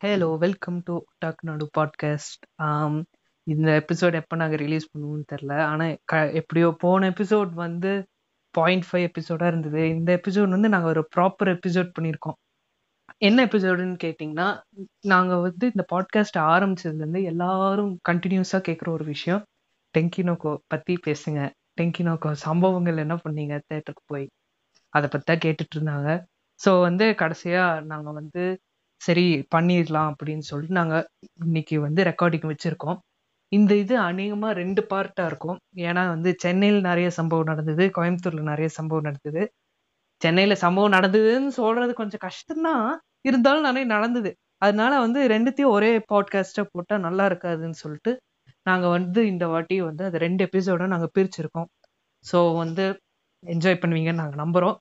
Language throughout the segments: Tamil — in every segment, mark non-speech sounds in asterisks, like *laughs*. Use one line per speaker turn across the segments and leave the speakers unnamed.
Hello welcome to talk Nadu podcast இந்த எபிசோட் எப்போ நாங்கள் ரிலீஸ் பண்ணுவோம்னு தெரில ஆனால் க எப்படியோ போன எபிசோட் வந்து பாயிண்ட் ஃபைவ் எபிசோடாக இருந்தது. இந்த எபிசோட் வந்து நாங்கள் ஒரு ப்ராப்பர் எபிசோட் பண்ணியிருக்கோம். என்ன எபிசோடுன்னு கேட்டிங்கன்னா நாங்கள் வந்து இந்த பாட்காஸ்ட் ஆரம்பிச்சதுலேருந்து எல்லாரும் கண்டினியூஸாக கேட்குற ஒரு விஷயம். டெங்கினோக்கோ பற்றி பேசுங்க. டெங்கினோக்கோ சம்பவங்கள் என்ன பண்ணீங்க? தேட்டருக்கு போய். அதை பற்றி தான் கேட்டுட்டு இருந்தாங்க. ஸோ வந்து கடைசியாக நாங்கள் வந்து சரி பண்ணிடலாம் அப்படின்னு சொல்லிட்டு நாங்கள் இன்னைக்கு வந்து ரெக்கார்டிங் வச்சுருக்கோம். இந்த இது அநேகமாக ரெண்டு பார்ட்டாக இருக்கும். ஏன்னா வந்து சென்னையில் நிறைய சம்பவம் நடந்தது கோயம்புத்தூரில் நிறைய சம்பவம் நடந்தது. சென்னையில் சம்பவம் நடந்ததுன்னு சொல்கிறது கொஞ்சம் கஷ்டம்தான் இருந்தாலும் நிறைய நடந்தது. அதனால வந்து ரெண்டுத்தையும் ஒரே பாட்காஸ்ட்டாக போட்டால் நல்லா இருக்காதுன்னு சொல்லிட்டு நாங்கள் வந்து இந்த வாட்டி வந்து அது ரெண்டு எபிசோட நாங்கள் பிரிச்சிருக்கோம். ஸோ வந்து என்ஜாய் பண்ணுவீங்கன்னு நாங்கள் நம்புகிறோம்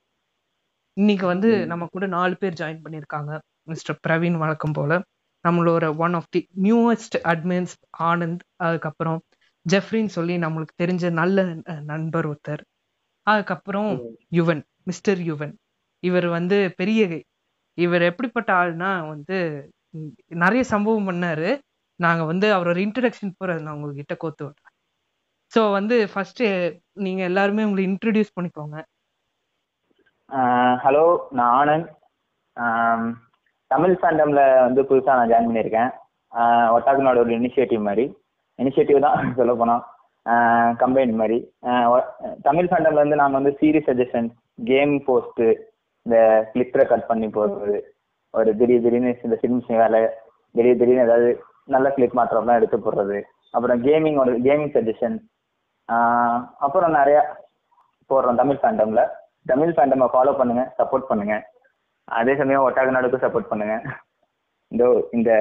இன்னைக்கு வந்து நம்ம கூட நாலு பேர் ஜாயின் பண்ணியிருக்காங்க. மிஸ்டர் பிரவீன் வழக்கம் போல நம்மளோட one of the newest admins Anand அதுக்கப்புறம் ஜெஃப்ரின்னு சொல்லி நம்மளுக்கு தெரிஞ்ச நல்ல நண்பர் ஒருத்தர். அதுக்கப்புறம் யுவன் மிஸ்டர் யுவன். இவர் வந்து பெரிய இவர் எப்படிப்பட்ட ஆள்னா வந்து நிறைய சம்பவம் பண்ணாரு. நாங்க வந்து அவரோட இன்ட்ரடக்ஷன் போற நான் உங்ககிட்ட கோத்து விடுறேன். ஸோ வந்து ஃபர்ஸ்ட் நீங்க எல்லாருமே உங்களை இன்ட்ரடியூஸ் பண்ணிக்கோங்க.
ஹலோ நான் ஆனந்த். தமிழ் ஃபேண்டம்ல வந்து புதுசாக நான் ஜாயின் பண்ணியிருக்கேன். ஒட்டாக்குனோட ஒரு இனிஷியேட்டிவ் மாதிரி. இனிஷியேட்டிவ் தான் சொல்ல போனோம் கம்பெனி மாதிரி. தமிழ் ஃபேண்டம்ல வந்து நாங்கள் வந்து சீரியஸ் சஜஷன் கேம் போஸ்ட்டு இந்த கிளிப்பரை கட் பண்ணி போடுறது ஒரு திடீர் திடீர்னு இந்த ஃபிலிம்ஸ் வேலை திடீர் திடீர்னு ஏதாவது நல்ல கிளிப் மாத்திரம்லாம் எடுத்து போடுறது. அப்புறம் கேமிங் ஒரு கேமிங் சஜஷன் அப்புறம் நிறையா போடுறோம் தமிழ் ஃபேண்டம்ல தமிழ் ஃபேண்டமை ஃபாலோ பண்ணுங்க சப்போர்ட் பண்ணுங்க. அதே சமயம் ஒட்டாக நாடுக்கும் சப்போர்ட் பண்ணுங்க. இந்த இந்த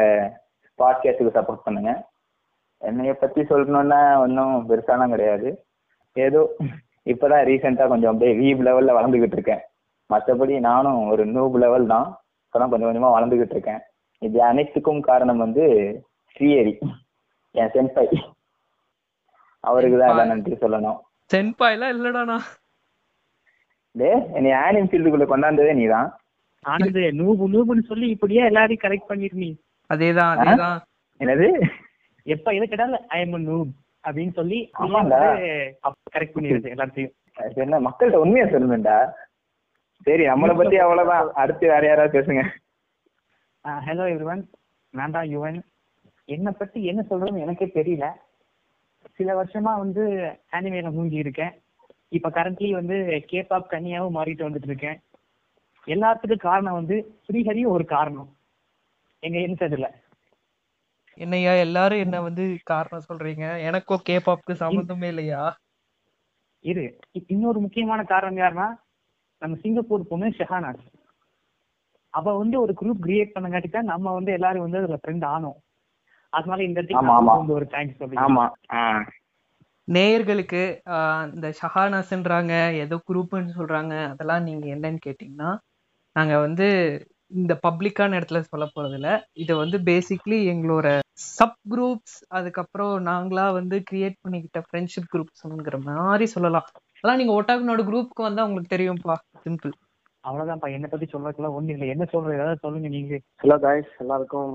பாட்காஸ்டுக்கு சப்போர்ட் பண்ணுங்க. என்னைய பத்தி சொல்லணும்னா ஒன்றும் பெருசாலாம் கிடையாது. ஏதோ இப்போதான் ரீசெண்டாக கொஞ்சம் அப்படியே வீப் லெவலில் வளர்ந்துக்கிட்டு இருக்கேன். மற்றபடி நானும் ஒரு நூப் லெவல் தான். இப்போதான் கொஞ்சம் கொஞ்சமாக வளர்ந்துக்கிட்டு இருக்கேன். இது அனைத்துக்கும் காரணம் வந்து ஸ்ரீஹரி என் சென்பாய் அவருக்கு தான் எல்லாம் நன்றி சொல்லணும்.
சென்பாய்லாம் இல்லடாண்ணா
டே என்னை ஆனிம் ஃபீல்டுக்குள்ள கொண்டாந்ததே நீ தான்
ஆனந்த் நூபு நூபுன்னு சொல்லி இப்படியே எல்லாரையும் கரெக்ட் பண்ணிருந்தீ
அதேதான் அதேதான்.
என்னது?
எப்ப எது கேட்டாலும் ஐ எம் நூப் அப்படின்னு சொல்லி. கரெக்ட் பண்ணிருது எல்லாத்தையும்.
என்ன மக்கள்கிட்ட உண்மையா சொல்லணும்டா. சரி நம்மளை பத்தி அவ்வளவுதான். அடுத்து வேற யாராவது பேசுங்க.
ஹலோ எவ்ரிவன் நான் தான் யுவன். என்னை பத்தி என்ன சொல்றதுன்னு எனக்கே தெரியல. சில வருஷமா வந்து ஆனிமேல மூஞ்சி இருக்கேன். இப்ப கரண்ட்லி வந்து கேபாப் கன்னியாவும் மாறிட்டு வந்துட்டு இருக்கேன். எல்லாத்துக்கும் காரணம் வந்து ஸ்ரீஹரியும் ஒரு காரணம். எங்க இன்சைட்ல
என்னையா எல்லாரும் என்ன வந்து காரணம் சொல்றீங்க? எனக்கோ கேபாப்க்கு சம்மந்தமே இல்லையா?
இரு. இன்னொரு முக்கியமான காரணம் யாருன்னா நம்ம சிங்கப்பூர் பொண்ணு ஷெஹானாஸ் அவ வந்து ஒரு குரூப் கிரியேட் பண்ணங்காட்டி தான் நம்ம வந்து எல்லாரும் வந்து அதுல ஃப்ரெண்ட் ஆனோம். அதனால இந்த இடத்துக்கு ஒரு தேங்க்ஸ் சொல்லி
ஆமா ஆ.
நேயர்களுக்கு ஆஹ், இந்த ஷஹானாஸ்ன்றாங்க ஏதோ குரூப்னு சொல்றாங்க அதெல்லாம் நீங்க என்னன்னு கேட்டீங்கன்னா நாங்க வந்து இந்த பப்ளிக்கான இடத்துல சொல்ல போறதில்ல. இது வந்து பேசிக்லி எங்களோட சப் குரூப்ஸ் அதுக்கப்புறம் நாங்களா வந்து கிரியேட் பண்ணிக்கிட்ட ஃப்ரெண்ட்ஷிப் குரூப்ஸ்ங்கிற மாதிரி சொல்லலாம். அதெல்லாம் நீங்க ஒட்டாக்குனோட குரூப்க்கு வந்தா உங்களுக்கு தெரியும்ப்பா. சிம்பிள்
அவ்வளவுதான்ப்பா. என்னை பத்தி சொல்றதுக்குலாம் ஒண்ணு இல்லை. என்ன சொல்றது? ஏதாவது சொல்லுங்க நீங்க.
ஹலோ காய்ஸ் எல்லாருக்கும்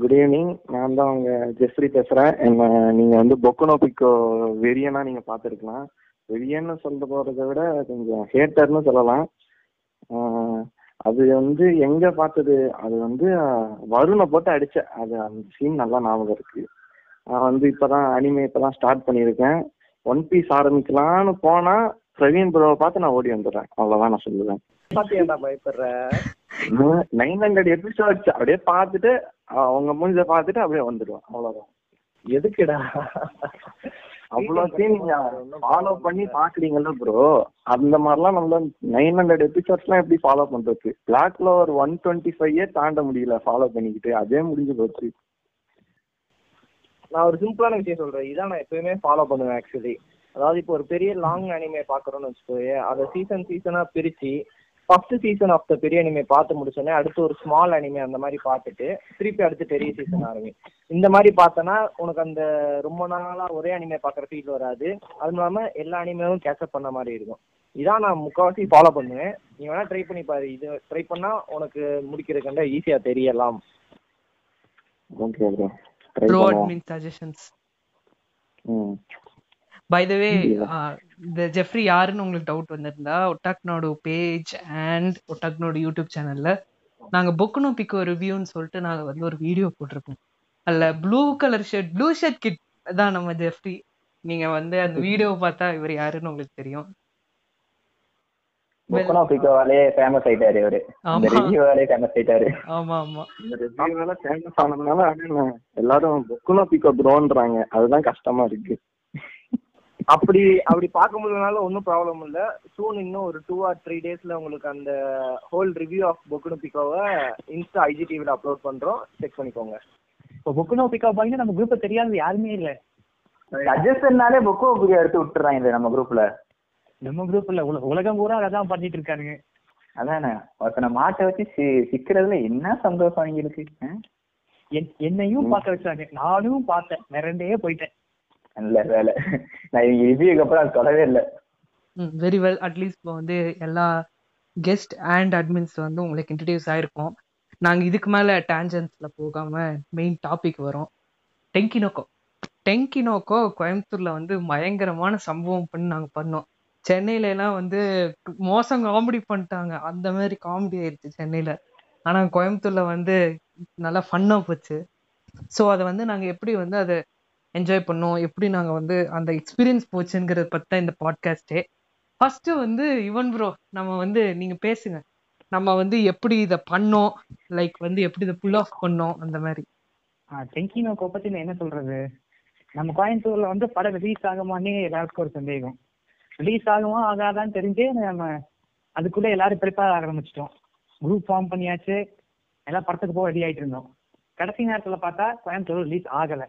குட் ஈவினிங் நான் தான் உங்க ஜெஸ்ரி பேசுறேன். என்ன நீங்க வந்து பொக்கனோபிக்கோ வெறியனா நீங்க பார்த்துருக்கலாம். வெறியன்னு சொல்ல போறதை விட கொஞ்சம் ஹேட்டர்னு சொல்லலாம். அது வந்து எங்க பார்த்தது? அது வந்து வருணை போட்டு அடிச்சேன் அது அந்த சீன் நல்லா ஞாபகம் இருக்கு. நான் வந்து இப்பதான் அனிமே இப்பதான் ஸ்டார்ட் பண்ணியிருக்கேன். ஒன் பீஸ் ஆரம்பிக்கலாம்னு போனா பிரவீன் ப்ரோவை பார்த்து நான் ஓடி வந்துடுறேன். அவ்வளவுதான் நான் சொல்லுவேன். நைன் ஹண்ட்ரட் எபிசோட்ஸ் அப்படியே பார்த்துட்டு அவங்க மூஞ்ச பார்த்துட்டு அப்படியே வந்துடுவேன். அவ்வளவுதான்.
எதுக்குடா?
அவ்வளோத்தையும் நீங்க ஃபாலோ பண்ணி பாக்குறீங்கல்ல ப்ரோ அந்த மாதிரிலாம் நம்ம நைன் ஹண்ட்ரட் எபிசோட்ஸ்லாம் எப்படி ஃபாலோ பண்றது? பிளாக்ல ஒரு ஒன் டுவெண்ட்டி ஃபைவ் தாண்ட முடியல ஃபாலோ பண்ணிக்கிட்டு. அதே முடிஞ்சு போச்சு.
நான் ஒரு சிம்பிளான விஷயம் சொல்றேன். இதான் நான் எப்பயுமே ஃபாலோ பண்ணுவேன் ஆக்சுவலி அதாவது இப்போ ஒரு பெரிய லாங் அனிமே பாக்குறோம்னு வச்சுக்கோயே அதை சீசன் சீசனா பிரிச்சு ஃபர்ஸ்ட் சீசன் ஆஃப் த பெரிய அனிமே பார்த்து முடிச்சோடனே அடுத்து ஒரு ஸ்மால் அனிமே அந்த மாதிரி பார்த்துட்டு திருப்பி அடுத்து பெரிய சீசன் ஆரம்பி. இந்த மாதிரி பார்த்தனா உனக்கு அந்த ரொம்ப நாளா ஒரே அனிமே பார்க்குற ஃபீல் வராது. அதுவும் இல்லாம எல்லா அனிமேவும் கேட்சப் பண்ண மாதிரி இருக்கும். இதான் நான் முக்கால்வாசி ஃபாலோ பண்ணுவேன். நீ வேணா ட்ரை பண்ணி பாரு. இது ட்ரை பண்ணா உனக்கு முடிக்கிற கண்ட ஈஸியா தெரியலாம்.
Okay bro try
bro admin suggestions
ம்.
By the way. இந்த ஜெஃப்ரி யாருன்னு உங்களுக்கு டவுட் வந்திருந்தா ஒட்டாக்னோட பேஜ் அண்ட் ஒட்டாக்னோட யூடியூப் சேனல்ல நாங்க பொக்குனோ பிக்கோ ரிவ்யூன்னு சொல்லிட்டு நாங்க வந்து ஒரு வீடியோ போட்டிருக்கோம். அதுல blue colour shirt blue shirt kid தான் நம்ம ஜெஃப்ரி நீங்க வந்து அந்த வீடியோ பார்த்தா இவர் யாருன்னு உங்களுக்கு தெரியும்.
பொக்கனோ பிக்கோவாலே ஃபேமஸ் ஆயிட்டாரு இவரு. இந்த
ஆமா.
ரிவ்யூவாலே ஃபேமஸ் ஆயிட்டாரு.
ஆமா ஆமா.
இந்த ரிவ்யூனால ஃபேமஸ் ஆனதுனால ஆனா எல்லாரும் பொக்குனோ பிக்கோ ப்ரோன்றாங்க அதுதான் கஷ்டமா இருக்கு.
அப்படி அப்படி பார்க்க முடியலனால ஒன்றும் ப்ராப்ளம் இல்ல. சூன் இன்னும் ஒரு டூ ஆர் த்ரீ டேஸ்ல உங்களுக்கு அந்த ஹோல் ரிவ்யூ ஆஃப் பொக்குனு பிக்கோவை இன்ஸ்டா ஐஜிடிவில அப்லோட் பண்றோம். செக் பண்ணிக்கோங்க.
இப்போ புக்குனோ பிக்கப் பாயிங்க நம்ம குரூப்பை தெரியாதது யாருமே இல்ல.
சஜஷன்னாலே பொக்கோ பிக்கோ எடுத்து விட்டுறாங்க நம்ம குரூப்ல
நம்ம குரூப்ல உல உலகம் பூரா அதான் பண்ணிட்டு இருக்கானுங்க.
அதானே? ஒருத்தனை மாட்டை வச்சு சி- சிக்கிறதுல என்ன சந்தோஷம்?
என்- என்னையும் பார்க்க வச்சாங்க. நானும் பார்த்தேன். மிரண்டே போயிட்டேன்.
நல்ல வேலை. நான் இவங்க ரிவ்யூக்கு அப்புறம் அது தொடவே இல்லை.
வெரி வெல் அட்லீஸ்ட் இப்போ வந்து எல்லா கெஸ்ட் அண்ட் அட்மின்ஸ் வந்து உங்களுக்கு இன்ட்ரடியூஸ் ஆயிருக்கோம். நாங்க இதுக்கு மேல டேஞ்சன்ஸ்ல போகாம மெயின் டாபிக் வரோம். டெங்கினோக்கோ டெங்கினோக்கோ கோயம்புத்தூர்ல வந்து பயங்கரமான சம்பவம் பண்ணி நாங்க பண்ணோம். சென்னையில எல்லாம் வந்து மோசம் காமெடி பண்ணிட்டாங்க. அந்த மாதிரி காமெடி ஆயிடுச்சு சென்னையில. ஆனா கோயம்புத்தூர்ல வந்து நல்லா ஃபன்னா போச்சு. ஸோ அதை வந்து நாங்க எப்படி வந்து அதை என்ஜாய் பண்ணோம். எப்படி நாங்கள் வந்து அந்த எக்ஸ்பீரியன்ஸ் போச்சுங்கிறத பற்றி தான் இந்த பாட்காஸ்டே ஃபர்ஸ்ட் வந்து யுவன் ப்ரோ நம்ம வந்து நீங்க பேசுங்க. நம்ம வந்து எப்படி இதை பண்ணோம்? லைக் வந்து எப்படி இதை புல் ஆஃப் பண்ணோம்? அந்த மாதிரி.
டெங்கினோ பத்தி நான் என்ன சொல்றது? நம்ம கோயம்புத்தூர்ல வந்து படம் ரிலீஸ் ஆகுமானே எல்லாருக்கும் ஒரு சந்தேகம். ரிலீஸ் ஆகுமா ஆகாதான்னு தெரிஞ்சே நம்ம அதுக்குள்ள எல்லாரும் ப்ரிப்பேர் ஆரம்பிச்சிட்டோம். குரூப் ஃபார்ம் பண்ணியாச்சு. எல்லாம் படத்துக்கு போக ரெடி ஆயிட்டு இருந்தோம். கடைசி நேரத்துல பார்த்தா கோயம்புத்தூர் ரிலீஸ் ஆகலை.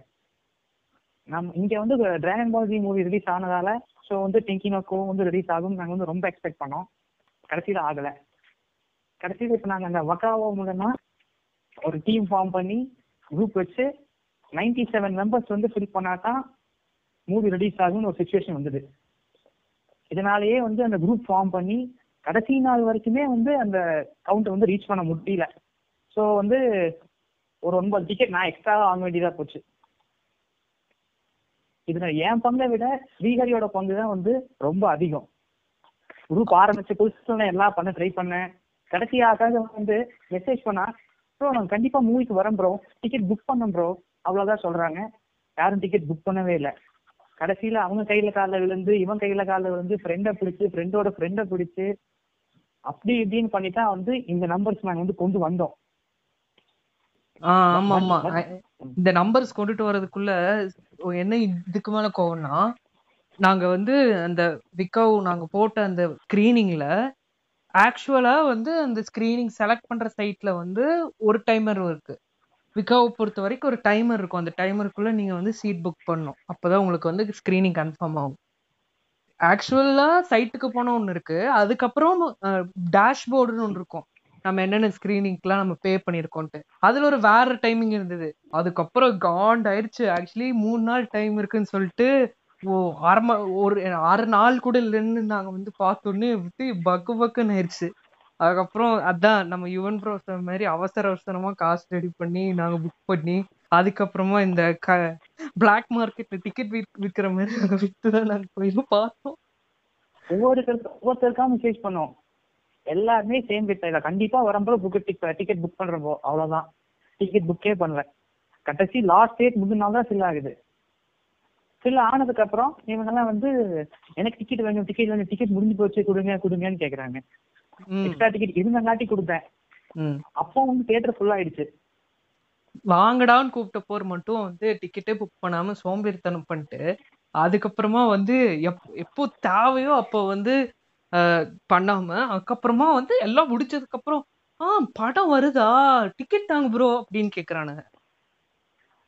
நம்ம இங்க வந்து dragon ball Z movie release ஆனதால so வந்து டெங்கினோக்கோ வந்து ரிலீஸ் ஆகும். நாங்க வந்து ரொம்ப எக்ஸ்பெக்ட் பண்ணோம். கடைசியில ஆகல. கடைசியில இப்ப நாங்க அந்த வக்காவோ மூலமா ஒரு டீம் ஃபார்ம் பண்ணி குரூப் வச்சு 97 செவன் மெம்பர்ஸ் வந்து ஃபில் பண்ணாதான் மூவி ரிலீஸ் ஆகும்னு ஒரு சுச்சுவேஷன் வந்தது. இதனாலேயே வந்து அந்த குரூப் ஃபார்ம் பண்ணி கடைசி நாள் வரைக்குமே வந்து அந்த கவுண்ட் வந்து ரீச் பண்ண முடியல. ஸோ வந்து ஒரு ஒன்பது டிக்கெட் நான் எக்ஸ்ட்ரா வாங்க வேண்டியதா போச்சு. இதுல என் பங்கை விட ஸ்ரீஹரியோட பங்கு தான் வந்து ரொம்ப அதிகம். குரூப் ஆரம்பிச்சு புதுசுல எல்லாம் பண்ண ட்ரை பண்ணேன். கடைசியாக வந்து மெசேஜ் பண்ணா ப்ரோ நான் கண்டிப்பா மூவிக்கு வரோம் ப்ரோ டிக்கெட் புக் பண்ணேன் ப்ரோ அவ்வளவுதான் சொல்றாங்க. யாரும் டிக்கெட் புக் பண்ணவே இல்லை. கடைசியில அவங்க கையில காலில் விழுந்து இவன் கையில காலில் விழுந்து ஃப்ரெண்டை பிடிச்சு ஃப்ரெண்டோட ஃப்ரெண்டை பிடிச்சு அப்படி இப்படின்னு பண்ணி தான் வந்து இந்த நம்பர்ஸ் நாங்க வந்து கொண்டு வந்தோம்.
ஆமா ஆமா. இந்த நம்பர்ஸ் கொண்டுட்டு வர்றதுக்குள்ள என்ன இதுக்கு மேல கோவம்னா நாங்க வந்து அந்த விக்கவு நாங்க போட்ட அந்த ஸ்கிரீனிங்ல ஆக்சுவலா வந்து அந்த ஸ்கிரீனிங் செலக்ட் பண்ற சைட்ல வந்து ஒரு டைமர் இருக்கு. விக்காவை பொறுத்த வரைக்கும் ஒரு டைமர் இருக்கும். அந்த டைமருக்குள்ள நீங்க வந்து சீட் புக் பண்ணணும். அப்பதான் உங்களுக்கு வந்து ஸ்கிரீனிங் கன்ஃபார்ம் ஆகும். ஆக்சுவலா சைட்டுக்கு போன ஒன்று இருக்கு. அதுக்கப்புறம் டேஷ்போர்டுன்னு ஒன்று இருக்கும். நம்ம என்னென்ன ஸ்கிரீனிங்க்குலாம் நம்ம பே பண்ணியிருக்கோன்ட்டு. அதில் ஒரு வேற டைமிங் இருந்தது. அதுக்கப்புறம் காண்ட் ஆயிடுச்சு ஆக்சுவலி மூணு நாள் டைம் இருக்குன்னு சொல்லிட்டு ஓ அரை ஒரு அரை நாள் கூட இல்லைன்னு நாங்கள் வந்து பார்த்தோன்னே விட்டு பக்கு பக்குன்னு ஆயிடுச்சு அதுக்கப்புறம் அதான் நம்ம யுவன் ப்ரோ மாதிரி அவசர அவசரமாக காசு ரெடி பண்ணி நாங்கள் புக் பண்ணி அதுக்கப்புறமா இந்த க பிளாக் மார்க்கெட்ல டிக்கெட் விற்கிற மாதிரி நாங்கள் விற்று தான் நாங்கள் போய் பார்த்தோம்.
ஒவ்வொருத்தருக்கும் ஒவ்வொருத்தருக்கா மெசேஜ் பண்ணோம். எல்லாருமே சேம் வித் இல்ல கண்டிப்பா வரும்போது புக் டிக்கெட் புக் பண்றப்போ அவ்வளவுதான். டிக்கெட் புக்கே பண்ணல. கடைசி லாஸ்ட் டேட் முந்தின நாள் தான் ஃபில் ஆகுது. ஃபில் ஆனதுக்கு அப்புறம் இவங்கெல்லாம் வந்து எனக்கு டிக்கெட் வேணும் டிக்கெட் வேணும் டிக்கெட் முடிஞ்சு போச்சு கொடுங்க கொடுங்கன்னு கேக்குறாங்க. எக்ஸ்ட்ரா டிக்கெட் இருந்தங்காட்டி கொடுத்தேன். அப்போ வந்து தியேட்டர் ஃபுல் ஆயிடுச்சு.
வாங்கடான்னு கூப்பிட்ட போர் மட்டும் வந்து டிக்கெட்டே புக் பண்ணாம சோம்பேறித்தனம் பண்ணிட்டு அதுக்கப்புறமா வந்து எப் எப்போ தேவையோ அப்போ வந்து அஹ், பண்ணாம அதுக்கப்புறமா வந்து எல்லாம் முடிச்சதுக்கு அப்புறம் ஆ படம் வருதா? டிக்கெட் தாங்க ப்ரோ அப்படின்னு கேக்குறானுங்க.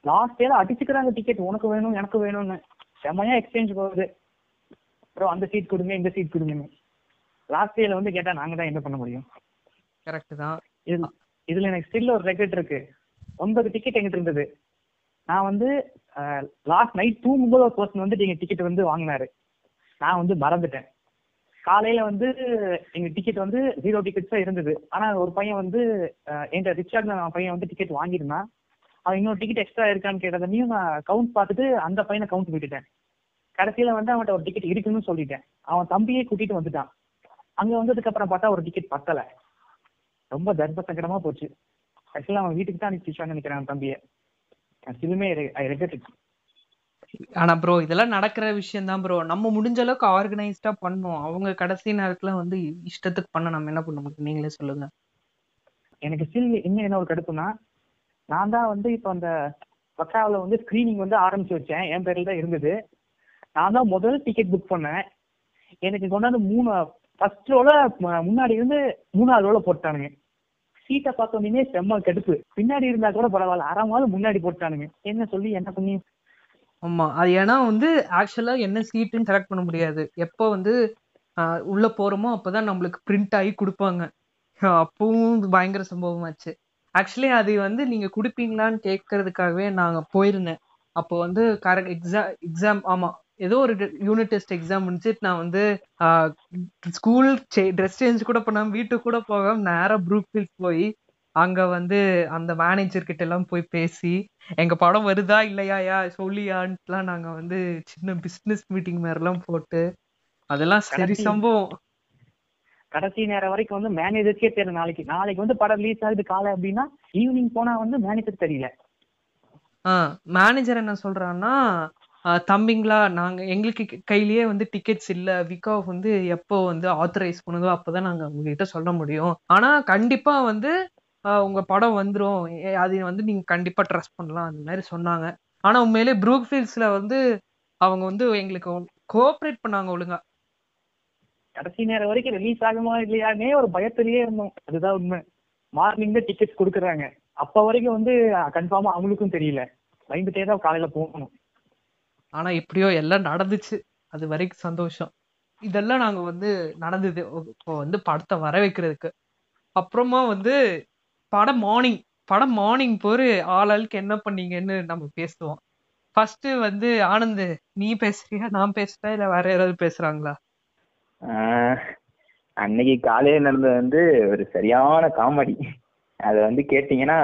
லாஸ்ட் டேல அடிச்சுக்கிறாங்க டிக்கெட் உனக்கு வேணும் எனக்கு வேணும்னு. செமையா எக்ஸ்சேஞ்ச் போகுது. அப்புறம் அந்த சீட் கொடுங்க இந்த சீட் கொடுங்கன்னு. லாஸ்ட் டேல வந்து கேட்டா நாங்க தான் என்ன பண்ண முடியும்?
கரெக்ட் தான்.
இதுல இதுல எனக்கு ஸ்டில் ஒரு ரெக்கார்ட் இருக்கு. ஒன்பது டிக்கெட் எங்கிட்ட இருந்தது. நான் வந்து லாஸ்ட் நைட் தூங்கும்போது ஒரு பர்சன் வந்து எங்க டிக்கெட் வந்து வாங்கினாரு. நான் வந்து மறந்துட்டேன். காலையில வந்து எங்க டிக்கெட் வந்து ஜீரோ டிக்கெட்ஸ் தான் இருந்தது. ஆனா ஒரு பையன் வந்து என்கிட்ட ரிச்சார்ட் பையன் வந்து டிக்கெட் வாங்கியிருந்தான். அவன் இன்னொரு டிக்கெட் எக்ஸ்ட்ரா இருக்கான்னு கேட்டதையும் நான் கவுண்ட் பார்த்துட்டு அந்த பையனை கவுண்ட் விட்டுட்டேன். கடைசியில வந்து அவன்கிட்ட ஒரு டிக்கெட் இருக்குன்னு சொல்லிட்டேன். அவன் தம்பியே கூட்டிட்டு வந்துட்டான். அங்க வந்ததுக்கு அப்புறம் பார்த்தா ஒரு டிக்கெட் பத்தல. ரொம்ப தர்ம சங்கடமா போச்சு. ஆக்சுவலா அவன் வீட்டுக்கு தான் அனுப்பிச்சான்னு நினைக்கிறேன் அவன் தம்பியை. சிலுமே ரெகட்
ஆனா ப்ரோ இதெல்லாம் நடக்கிற விஷயம் தான் ப்ரோ நம்ம முடிஞ்ச அளவுக்கு ஆர்கனைஸ்டா பண்ணோம் அவங்க கடைசி நேரத்துல வந்து இஷ்டத்துக்கு பண்ண நம்ம என்ன பண்ண முடியும்? நீங்களே சொல்லுங்க.
எனக்கு ஸ்டில் இன்னும் என்ன ஒரு கடுப்புனா நான் தான் வந்து இப்போ அந்த பக்காவில் வந்து ஸ்க்ரீனிங் வந்து ஆரம்பிச்சு வச்சேன். என் பேரில் தான் இருந்தது. நான் தான் முதல் டிக்கெட் புக் பண்ணேன். எனக்கு கொண்டாந்து மூணு ஃபர்ஸ்ட் ரோல முன்னாடி இருந்து மூணாவது ரோல போட்டானுங்க. சீட்டை பார்த்தோன்னே செம்ம கடுப்பு. பின்னாடி இருந்தா கூட பரவாயில்ல. அறமாவது முன்னாடி போட்டானுங்க. என்ன சொல்லி என்ன பண்ணி
ஆமா. அது ஏன்னா வந்து ஆக்சுவலா என்ன சீட்டுன்னு செலக்ட் பண்ண முடியாது. எப்போ வந்து உள்ள போறோமோ அப்பதான் நம்மளுக்கு பிரிண்ட் ஆகி கொடுப்பாங்க. அப்பவும் பயங்கர பயங்கர சம்பவமாச்சு. ஆக்சுவலி அது வந்து நீங்க கொடுப்பீங்களான்னு கேட்கறதுக்காகவே நாங்க போயிருந்தேன். அப்போ வந்து கரெக்ட் எக்ஸாம் எக்ஸாம் ஆமா. ஏதோ ஒரு யூனிட் டெஸ்ட் எக்ஸாம் முடிச்சுட்டு நான் வந்து ஸ்கூல் ட்ரெஸ் சேஞ்ச் கூட பண்ணாம வீட்டுக்கு கூட போகாம நேரா ப்ரூக்ஃபீல்ட் போய் அங்க வந்து அந்த மேனேஜர் கிட்ட எல்லாம் போய் பேசி எங்க படம் வருதா இல்லையாயா? சொல்லியான்ட்டுலாம் நாங்க வந்து சின்ன பிசினஸ் மீட்டிங் மாதிரிலாம் போட்டு அதெல்லாம் சரி சம்பவம்.
கடைசி நேரம் வரைக்கும் வந்து மேனேஜருக்கே தெரியல நாளைக்கு. நாளைக்கு வந்து படம் ரிலீஸ் ஆகுது காலை அப்படின்னா ஈவினிங் போனா வந்து மேனேஜர் தெரியல.
ஆஹ் மேனேஜர் என்ன சொல்றான்னா தம்பிங்களா நாங்க எங்களுக்கு கையிலேயே வந்து டிக்கெட்ஸ் இல்ல. விக் ஆஃப் வந்து எப்போ வந்து ஆத்தரைஸ் பண்ணுதோ அப்பதான் நாங்க உங்ககிட்ட சொல்ல முடியும். ஆனா கண்டிப்பா வந்து உங்க படம் வந்துரும். ஏ- அது வந்து நீங்க கண்டிப்பா ட்ரஸ்ட் பண்ணலாம் அந்த மாதிரி சொன்னாங்க. ஆனா உண்மையிலே ப்ரூக்ஃபீல்ட்ஸ்ல வந்து அவங்க வந்து எங்களுக்கு கோஆப்ரேட் பண்ணாங்க ஒழுங்கா.
கடைசி நேரம் வரைக்கும் ரிலீஸ் ஆகுமா இல்லையானே ஒரு பயத்திலேயே இருந்தோம். அதுதான் உண்மை. மார்னிங் தான் டிக்கெட்ஸ் கொடுக்குறாங்க. அப்ப வரைக்கும் வந்து கன்ஃபார்மா அவங்களுக்கும் தெரியல. பயந்துட்டே தான் காலையில போகணும்.
ஆனா எப்படியோ எல்லாம் நடந்துச்சு. அது வரைக்கும் சந்தோஷம். இதெல்லாம் நாங்க வந்து நடந்தது. இப்போ வந்து படத்தை வர வைக்கிறதுக்கு. அப்புறமா வந்து படம் மார்னிங் படம் மார்னிங் போரு ஆளாளுக்கு என்ன பண்ணீங்கன்னு நம்ம பேசுவோம். ஃபர்ஸ்ட் வந்து ஆனந்த் நீ பேசுறியா நான் பேசுறேன் இல்ல வேற யாராவது பேசுறாங்களா?
அன்னைக்கு காலையில நடந்தது வந்து ஒரு சரியான காமெடி. அதை வந்து கேட்டீங்கன்னா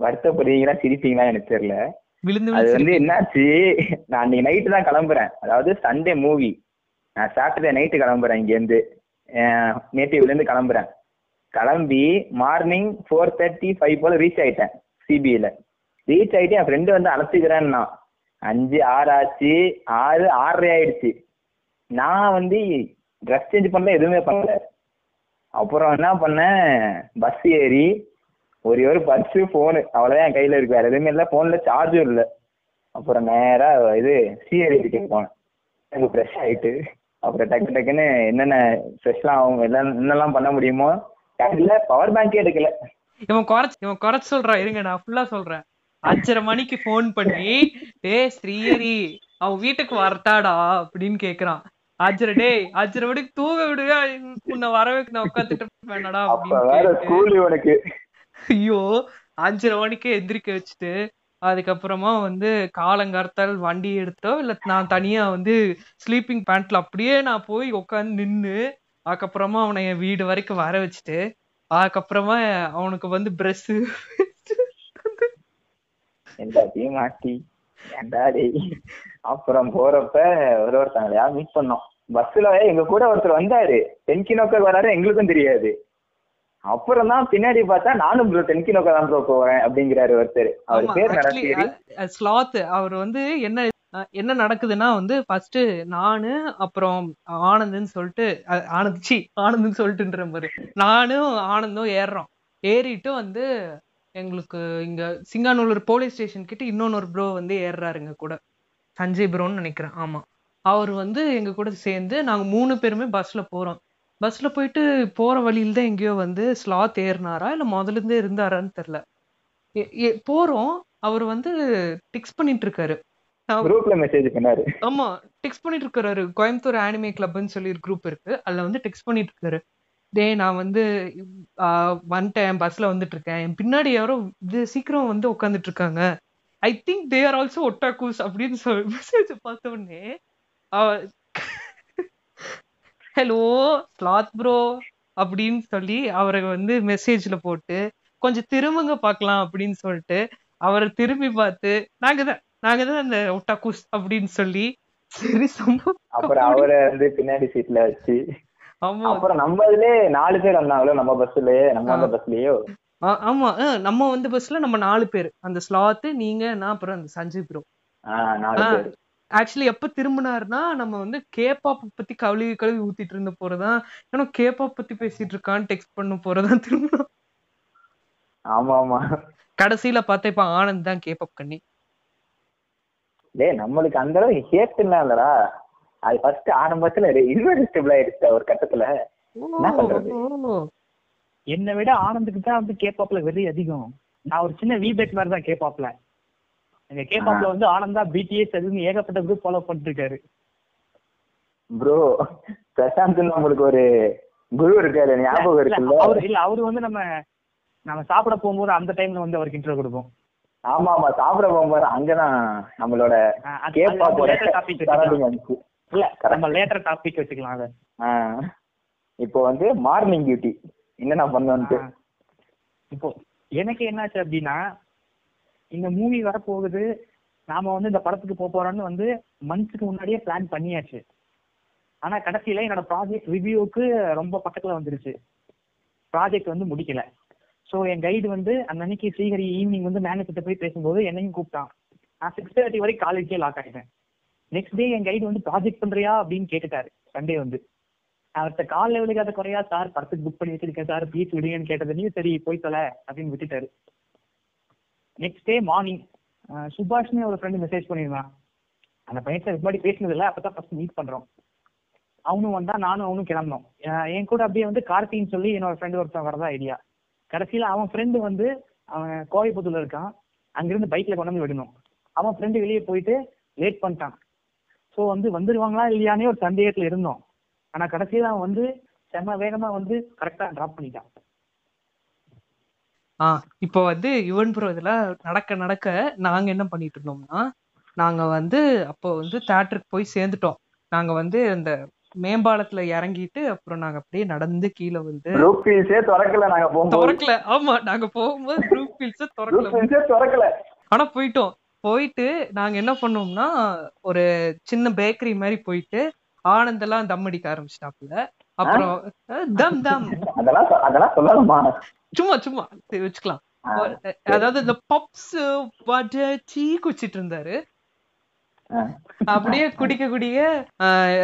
வருத்தப்படுவீங்களா சிரிப்பீங்களா எனக்கு தெரியல.
விழுந்து
அது வந்து. என்னாச்சு நான் அன்னைக்கு நைட்டு தான் கிளம்புறேன். அதாவது சண்டே மூவி நான் சாட்டர்டே நைட்டு கிளம்புறேன் இங்கேருந்து நேட்டிவ்ல இருந்து கிளம்புறேன். கிளம்பி மார்னிங் ஃபோர் தேர்ட்டி ஃபைவ் போல ரீச் ஆயிட்டேன் சிபிஐல ரீச் ஆயிட்டு என் ஃப்ரெண்டு வந்து அழைச்சிக்கிறேன்னா அஞ்சு ஆறு ஆச்சு. ஆறு ஆறரை ஆயிடுச்சு. நான் வந்து ட்ரெஸ் சேஞ்ச் பண்ணல எதுவுமே பண்ணல. அப்புறம் என்ன பண்ணேன்? பஸ் ஏறி ஒரே ஒரு பர்ஸு ஃபோனு அவ்வளோதான் என் கையில் இருக்கு. வேறு எதுவுமே இல்லை. ஃபோனில் சார்ஜும் இல்லை. அப்புறம் நேரா இது சிஆர்ஐடிக்கு போனேன். எனக்கு ஃப்ரெஷ் ஆயிட்டு. அப்புறம் டக்கு டக்குன்னு என்னென்ன ஃப்ரெஷ்லாம் ஆகும் எல்லாம் என்னெல்லாம் பண்ண முடியுமோ இல்ல? பவர் பேங்கே எடுக்கல.
இவன் குறைச்சு இவன் குறைச்சு சொல்றான் இருங்க நான் ஃபுல்லா சொல்றேன். அஞ்சரை மணிக்கு ஃபோன் பண்ணி டேய் ஸ்ரீஹரி அவன் வீட்டுக்கு வரட்டாடா? அப்படின்னு கேக்குறான். அஞ்சரை டேய் அஞ்சரை மணிக்கு தூங்க விடுவே உன்னை வர வைக்க நான் உட்காந்துட்டு வேணாடா
அப்ப
அப்படின்னு ஐயோ அஞ்சரை மணிக்கு எந்திரிக்க வச்சுட்டு அதுக்கப்புறமா வந்து காலங்கார்த்தால் வண்டி எடுத்தோ இல்ல நான் தனியா வந்து ஸ்லீப்பிங் பேண்ட்ல அப்படியே நான் போய் உட்காந்து நின்னு அதுக்கப்புறமா அவனை என் வீடு வரைக்கும் வர வச்சுட்டு அதுக்கப்புறமா அவனுக்கு வந்து
எல்லாத்தையும் மாட்டி? அப்புறம் போறப்ப ஒரு ஒருத்தங்களையா மீட் பண்ணோம். பஸ்ல எங்க கூட ஒருத்தர் வந்தாரு. தென்கி நோக்க வராரு எங்களுக்கும் தெரியாது. அப்புறம் தான் பின்னாடி பார்த்தா நானும் ப்ரோ தென்கி நோக்க தான் ப்ரோ போவேன் அப்படிங்கிறாரு ஒருத்தர். அவர் பேர்
ஸ்லாத் அவர் வந்து என்ன என்ன நடக்குதுன்னா வந்து ஃபர்ஸ்ட் நானு அப்புறம் ஆனந்த்னு சொல்லிட்டு ஆனந்த் சி ஆனந்த்னு சொல்லிட்டுன்ற மாதிரி. நானும் ஆனந்தும் ஏறுறோம். ஏறிட்டு வந்து எங்களுக்கு இங்க சிங்கானூர் போலீஸ் ஸ்டேஷன் கிட்ட இன்னொன்னு ப்ரோ வந்து ஏறுறாருங்க கூட. சஞ்சய் ப்ரோன்னு நினைக்கிறேன். ஆமா. அவர் வந்து எங்க கூட சேர்ந்து நாங்க மூணு பேருமே பஸ்ல போறோம். பஸ்ல போயிட்டு போற வழியில தான் எங்கேயோ வந்து ஸ்லாத் ஏறினாரா? இல்ல முதல்ல இருந்தே இருந்தாரான்னு தெரியல. போறோம். அவர் வந்து டிக்ஸ் பண்ணிட்டு இருக்காரு.
குரூப்ல மெசேஜ் பண்ணாரு.
ஆமா டெக்ஸ்ட் பண்ணிட்டு இருக்காரு கோயம்புத்தூர் ஆனிமே கிளப்னு சொல்லி ஒரு குரூப் இருக்கு. அதுல வந்து டெக்ஸ்ட் பண்ணிட்டு இருக்காரு டேய் நான் வந்து வந்துட்டேன். பஸ்ல வந்துட்டு இருக்கேன் என் பின்னாடி யாரோ இது சீக்கிரம் வந்து உட்காந்துட்டு இருக்காங்க I think they are also ஒட்டாக்கூஸ் அப்படின்னு சொல்லி மெசேஜ் பார்த்த உடனே ஹலோ ஸ்லாத் ப்ரோ அப்படின்னு சொல்லி அவரை வந்து மெசேஜ்ல போட்டு கொஞ்சம் திரும்புங்க பார்க்கலாம் அப்படின்னு சொல்லிட்டு அவரை திரும்பி பார்த்து நாங்க தான் நாங்க தான் அந்த ஒட்டாக்குஸ் அப்படின்னு சொல்லி சரி
அப்புறம் அவரை வந்து பின்னாடி சீட்ல வச்சு. அப்புறம் நம்ம இதுலயே நாலு பேர் வந்தாங்களோ நம்ம பஸ்லயே நம்ம அந்த பஸ்லயோ
ஆமா. நம்ம வந்து பஸ்ல நம்ம நாலு பேர். அந்த ஸ்லாத்து நீங்க நான் அப்புறம் அந்த சஞ்சய் ப்ரோ. ஆக்சுவலி எப்ப திரும்பினாருன்னா நம்ம வந்து கேபாப் பத்தி கழுவி கழுவி ஊத்திட்டு இருந்த போறதான் ஏன்னா கேபாப் பத்தி பேசிட்டு இருக்கான்னு டெக்ஸ்ட் பண்ண போறதான் திரும்பணும்
ஆமா ஆமா.
கடைசியில பார்த்தா இப்ப ஆனந்த் தான் கேபாப் கண்ணி.
டேய் நம்மளுக்கு அந்த அளவு ஹேட் இல்லடா. அது ஃபர்ஸ்ட் ஆரம்பத்துல இன்வெஸ்டபிள் ஆயிடுச்சு ஒரு கட்டத்துல. என்ன பண்றது?
என்னை விட ஆனந்துக்கு தான் வந்து கேப்பாப்ல வெறி அதிகம். நான் ஒரு சின்ன வீபெட் மாதிரி தான் கேப்பாப்ல எங்க கேப்பாப்ல வந்து ஆனந்தா பிடிஎஸ் அதுன்னு ஏகப்பட்ட குரூப் ஃபாலோ பண்ணிட்டு இருக்காரு
ப்ரோ பிரசாந்த் நம்மளுக்கு ஒரு குரு இருக்காரு ஞாபகம்
இல்ல,
இருக்குல்ல
அவரு இல்ல அவரு வந்து நம்ம நம்ம சாப்பிட போகும்போது அந்த டைம்ல வந்து அவருக்கு இன்ட்ரோ கொடுப்போம்.
ஆமா ஆமா. சாப்பிட போகும்போது அங்கதான் நம்மளோட
இல்ல நம்ம லேட்டர் டாபிக் வச்சுக்கலாம் அதை.
இப்போ வந்து மார்னிங் டியூட்டி என்னென்ன பண்ணோன்ட்டு
ஆஹ் இப்போ எனக்கு என்னாச்சு அப்படின்னா இந்த மூவி வரப்போகுது. நாம வந்து இந்த படத்துக்கு போக போறோம்னு வந்து மந்த்ஸ்க்கு முன்னாடியே பிளான் பண்ணியாச்சு. ஆனா கடைசியில என்னோட ப்ராஜெக்ட் ரிவ்யூவுக்கு ரொம்ப பக்கத்துல வந்துருச்சு. ப்ராஜெக்ட் வந்து முடிக்கல. ஸோ என் கைடு வந்து அந்த அன்னைக்கு ஸ்ரீஹரி ஈவினிங் வந்து மேனேஜர்கிட்ட போய் பேசும்போது என்னையும் கூப்பிட்டான். நான் சிக்ஸ் தேர்ட்டி வரைக்கும் காலேஜே லாக் ஆகிட்டேன் நெக்ஸ்ட் டே என் கைடு வந்து ப்ராஜெக்ட் பண்றியா? அப்படின்னு கேட்டுட்டாரு சண்டே வந்து. அவர்கிட்ட கால் லெவலுக்கு அதை குறையா? சார் படத்துக்கு புக் பண்ணி வச்சிருக்கேன் சார். பீச் விடுங்கன்னு கேட்டதுலையும் சரி போய் தொலை அப்படின்னு விட்டுட்டாரு. நெக்ஸ்ட் டே மார்னிங் சுபாஷ்னு ஒரு ஃப்ரெண்டு மெசேஜ் பண்ணியிருந்தான் அந்த பையன் முன்னாடி பேசினது இல்லை அப்பதான் ஃபர்ஸ்ட் மீட் பண்றோம். அவனும் வந்தா நானும் அவனும் கிளம்பினோம். என் கூட அப்படியே வந்து கார்த்தின்னு சொல்லி என்னோட ஃப்ரெண்டு ஒருத்தன் வரதா ஐடியா கடைசியில அவன் ஃப்ரெண்டு வந்து அவன் கோயம்புத்தூர்ல இருக்கான். அங்கிருந்து பைக்ல கொண்டு வந்து விடணும். அவன் ஃப்ரெண்டு வெளியே போயிட்டு லேட் பண்ணிட்டான். ஸோ வந்து வந்துருவாங்களா இல்லையானே ஒரு சந்தேகத்துல இருந்தோம். ஆனா கடைசியில அவன் வந்து செம்ம வேகமா வந்து கரெக்டா டிராப் பண்ணிட்டான்.
ஆ இப்போ வந்து யுவன் ப்ரோ இதெல்லாம் நடக்க நடக்க நாங்க என்ன பண்ணிட்டு இருந்தோம்னா நாங்க வந்து அப்போ வந்து தேட்டருக்கு போய் சேர்ந்துட்டோம். நாங்க வந்து அந்த மேம்பாலத்துல இறங்கிட்டு அப்புறம் நாங்க அப்படியே நடந்து கீழே வந்து
குரூப் ஃபீல்ஸே திறக்கல நாங்க போகும்போது.
திறக்கல. ஆமா நாங்க போகும்போது குரூப் ஃபீல்ஸ் திறக்கல.
திறக்கல.
ஆனா போயிட்டோம். போயிட்டு நாங்க என்ன பண்ணோம்னா ஒரு சின்ன பேக்கரி மாதிரி போயிட்டு ஆனந்தெல்லாம் தம் அடிக்க ஆரம்பிச்சிட்டாப்புல. அப்புறம் தம் தம்.
அதெல்லாம் சொல்லலாமா
சும்மா சும்மா வச்சுக்கலாம். அதாவது இந்த பப்ஸ் டீ குடிச்சிட்டு இருந்தாரு. அப்படியே குடிக்க குடிக்க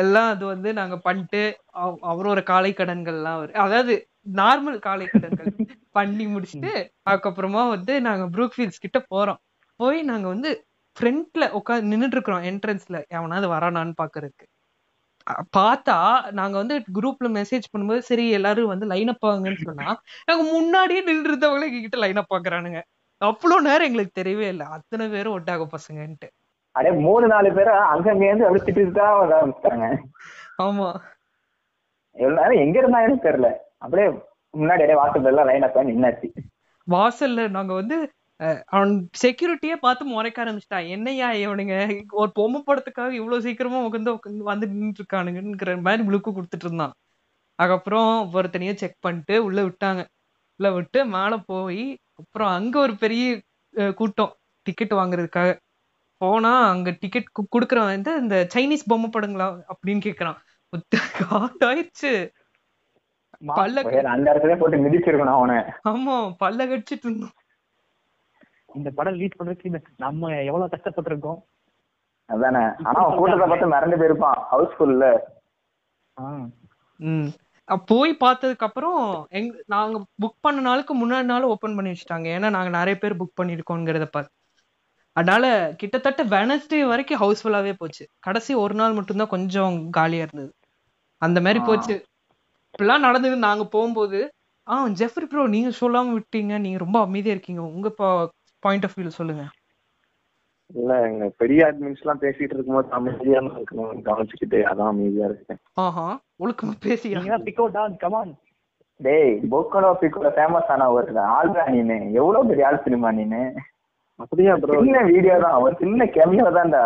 எல்லாம் அது வந்து நாங்க பண்ணிட்டு அவ- அவரோட காலை கடன்கள்லாம் அதாவது நார்மல் காலை கடன்கள் *laughs* பண்ணி முடிச்சுட்டு அதுக்கப்புறமா வந்து நாங்க ப்ரூக்ஃபீல்ட்ஸ் கிட்ட போறோம். போய் நாங்க வந்து ஃப்ரண்ட்ல உட்காந்து நின்னுட்டு இருக்கிறோம் என்ட்ரன்ஸ்ல எவனாவது வரானான்னு பாக்குறதுக்கு. பார்த்தா நாங்க வந்து குரூப்ல மெசேஜ் பண்ணும்போது சரி எல்லாரும் வந்து லைன் அப் ஆகுங்கன்னு சொன்னா நாங்க முன்னாடியே நின்று இருந்தவங்களே கிட்ட லைன் அப் பாக்குறானுங்க அவ்வளவு நேரம் எங்களுக்கு தெரியவே இல்லை. அத்தனை பேரும் ஒட்டாக பசங்கன்ட்டு.
அப்படியே மூணு நாலு பேரை அங்கங்க இருந்து அடிச்சுட்டு தான் வர ஆரம்பிச்சிட்டாங்க.
ஆமா.
எவ்வளவு நேரம் எங்க இருந்தாங்கன்னு தெரியல. அப்படியே முன்னாடி அப்படியே வாசல் எல்லாம் லைன் அப் நின்னாச்சு.
வாசல்ல நாங்க வந்து அவன் செக்யூரிட்டியே பார்த்து முறைக்க ஆரம்பிச்சிட்டான். என்னையா இவனுங்க? ஒரு பொம்மை படத்துக்காக இவ்வளவு சீக்கிரமா உட்காந்து உட்காந்து வந்து நின்றுட்டு இருக்கானுங்கிற மாதிரி முழுக்கு கொடுத்துட்டு இருந்தான். அதுக்கப்புறம் ஒருத்தனையே செக் பண்ணிட்டு உள்ள விட்டாங்க. உள்ள விட்டு மேல போய் அப்புறம் அங்க ஒரு பெரிய கூட்டம் டிக்கெட் வாங்குறதுக்காக. போனா அங்க டிக்கெட் குடுக்கறவன் வந்து இந்த சைனீஸ் பொம்மை படங்களா அப்படின்னு கேக்குறான். ஆயிடுச்சு பல்ல
அந்த இடத்துல போட்டு மிதிச்சிருக்கணும் அவனை.
ஆமா பல்ல கடிச்சிட்டு இருந்தோம்.
இந்த படம் ரிலீஸ் பண்றதுக்கு நம்ம எவ்வளவு கஷ்டப்பட்டிருக்கோம்.
அதானே. ஆனா அவன் கூட்டத்தை பார்த்து மறந்து போயிருப்பான். ஹவுஸ்ஃபுல்ல
போய் பார்த்ததுக்கு அப்புறம் எங் நாங்க புக் பண்ண நாளுக்கு முன்னாடி நாள் ஓபன் பண்ணி வச்சுட்டாங்க. ஏன்னா நாங்க நிறைய பேர் புக் பண்ணிருக்கோங்கிறத பார்த்து அதனால கிட்டத்தட்ட வெனஸ்டே வரைக்கும் ஹவுஸ்ஃபுல்லாவே போச்சு. கடைசி ஒரு நாள் மட்டும்தான் கொஞ்சம் காலியா இருந்தது. அந்த மாதிரி. போச்சு. இப்படிலாம் நடந்தது. நாங்க போகும்போது ஆ ஜெஃப்ரி ப்ரோ நீங்க சொல்லாம விட்டீங்க. நீங்க ரொம்ப அமைதியா இருக்கீங்க. உங்க பாயிண்ட் ஆஃப் வியூ சொல்லுங்க.
இல்ல எங்க பெரிய அட்மின்ஸ் எல்லாம் பேசிட்டு இருக்கும்போது அமைதியா இருக்கணும். கவனிச்சுக்கிட்டு அதான் அமைதியா இருக்கேன்.
ஆஹா ஒழுக்கமா
நீங்க தான் பிக் ஆன் கமான்
டேய் பொக்கோலோ பிக்கோல ஃபேமஸ் ஆன ஒரு ஆள் தான் நீனு. எவ்வளவு பெரிய ஆள் தெரியுமா நீனு.
அப்படியா ப்ரோ
சின்ன வீடியோ தான் ஒரு சின்ன கெமியோ தான்டா.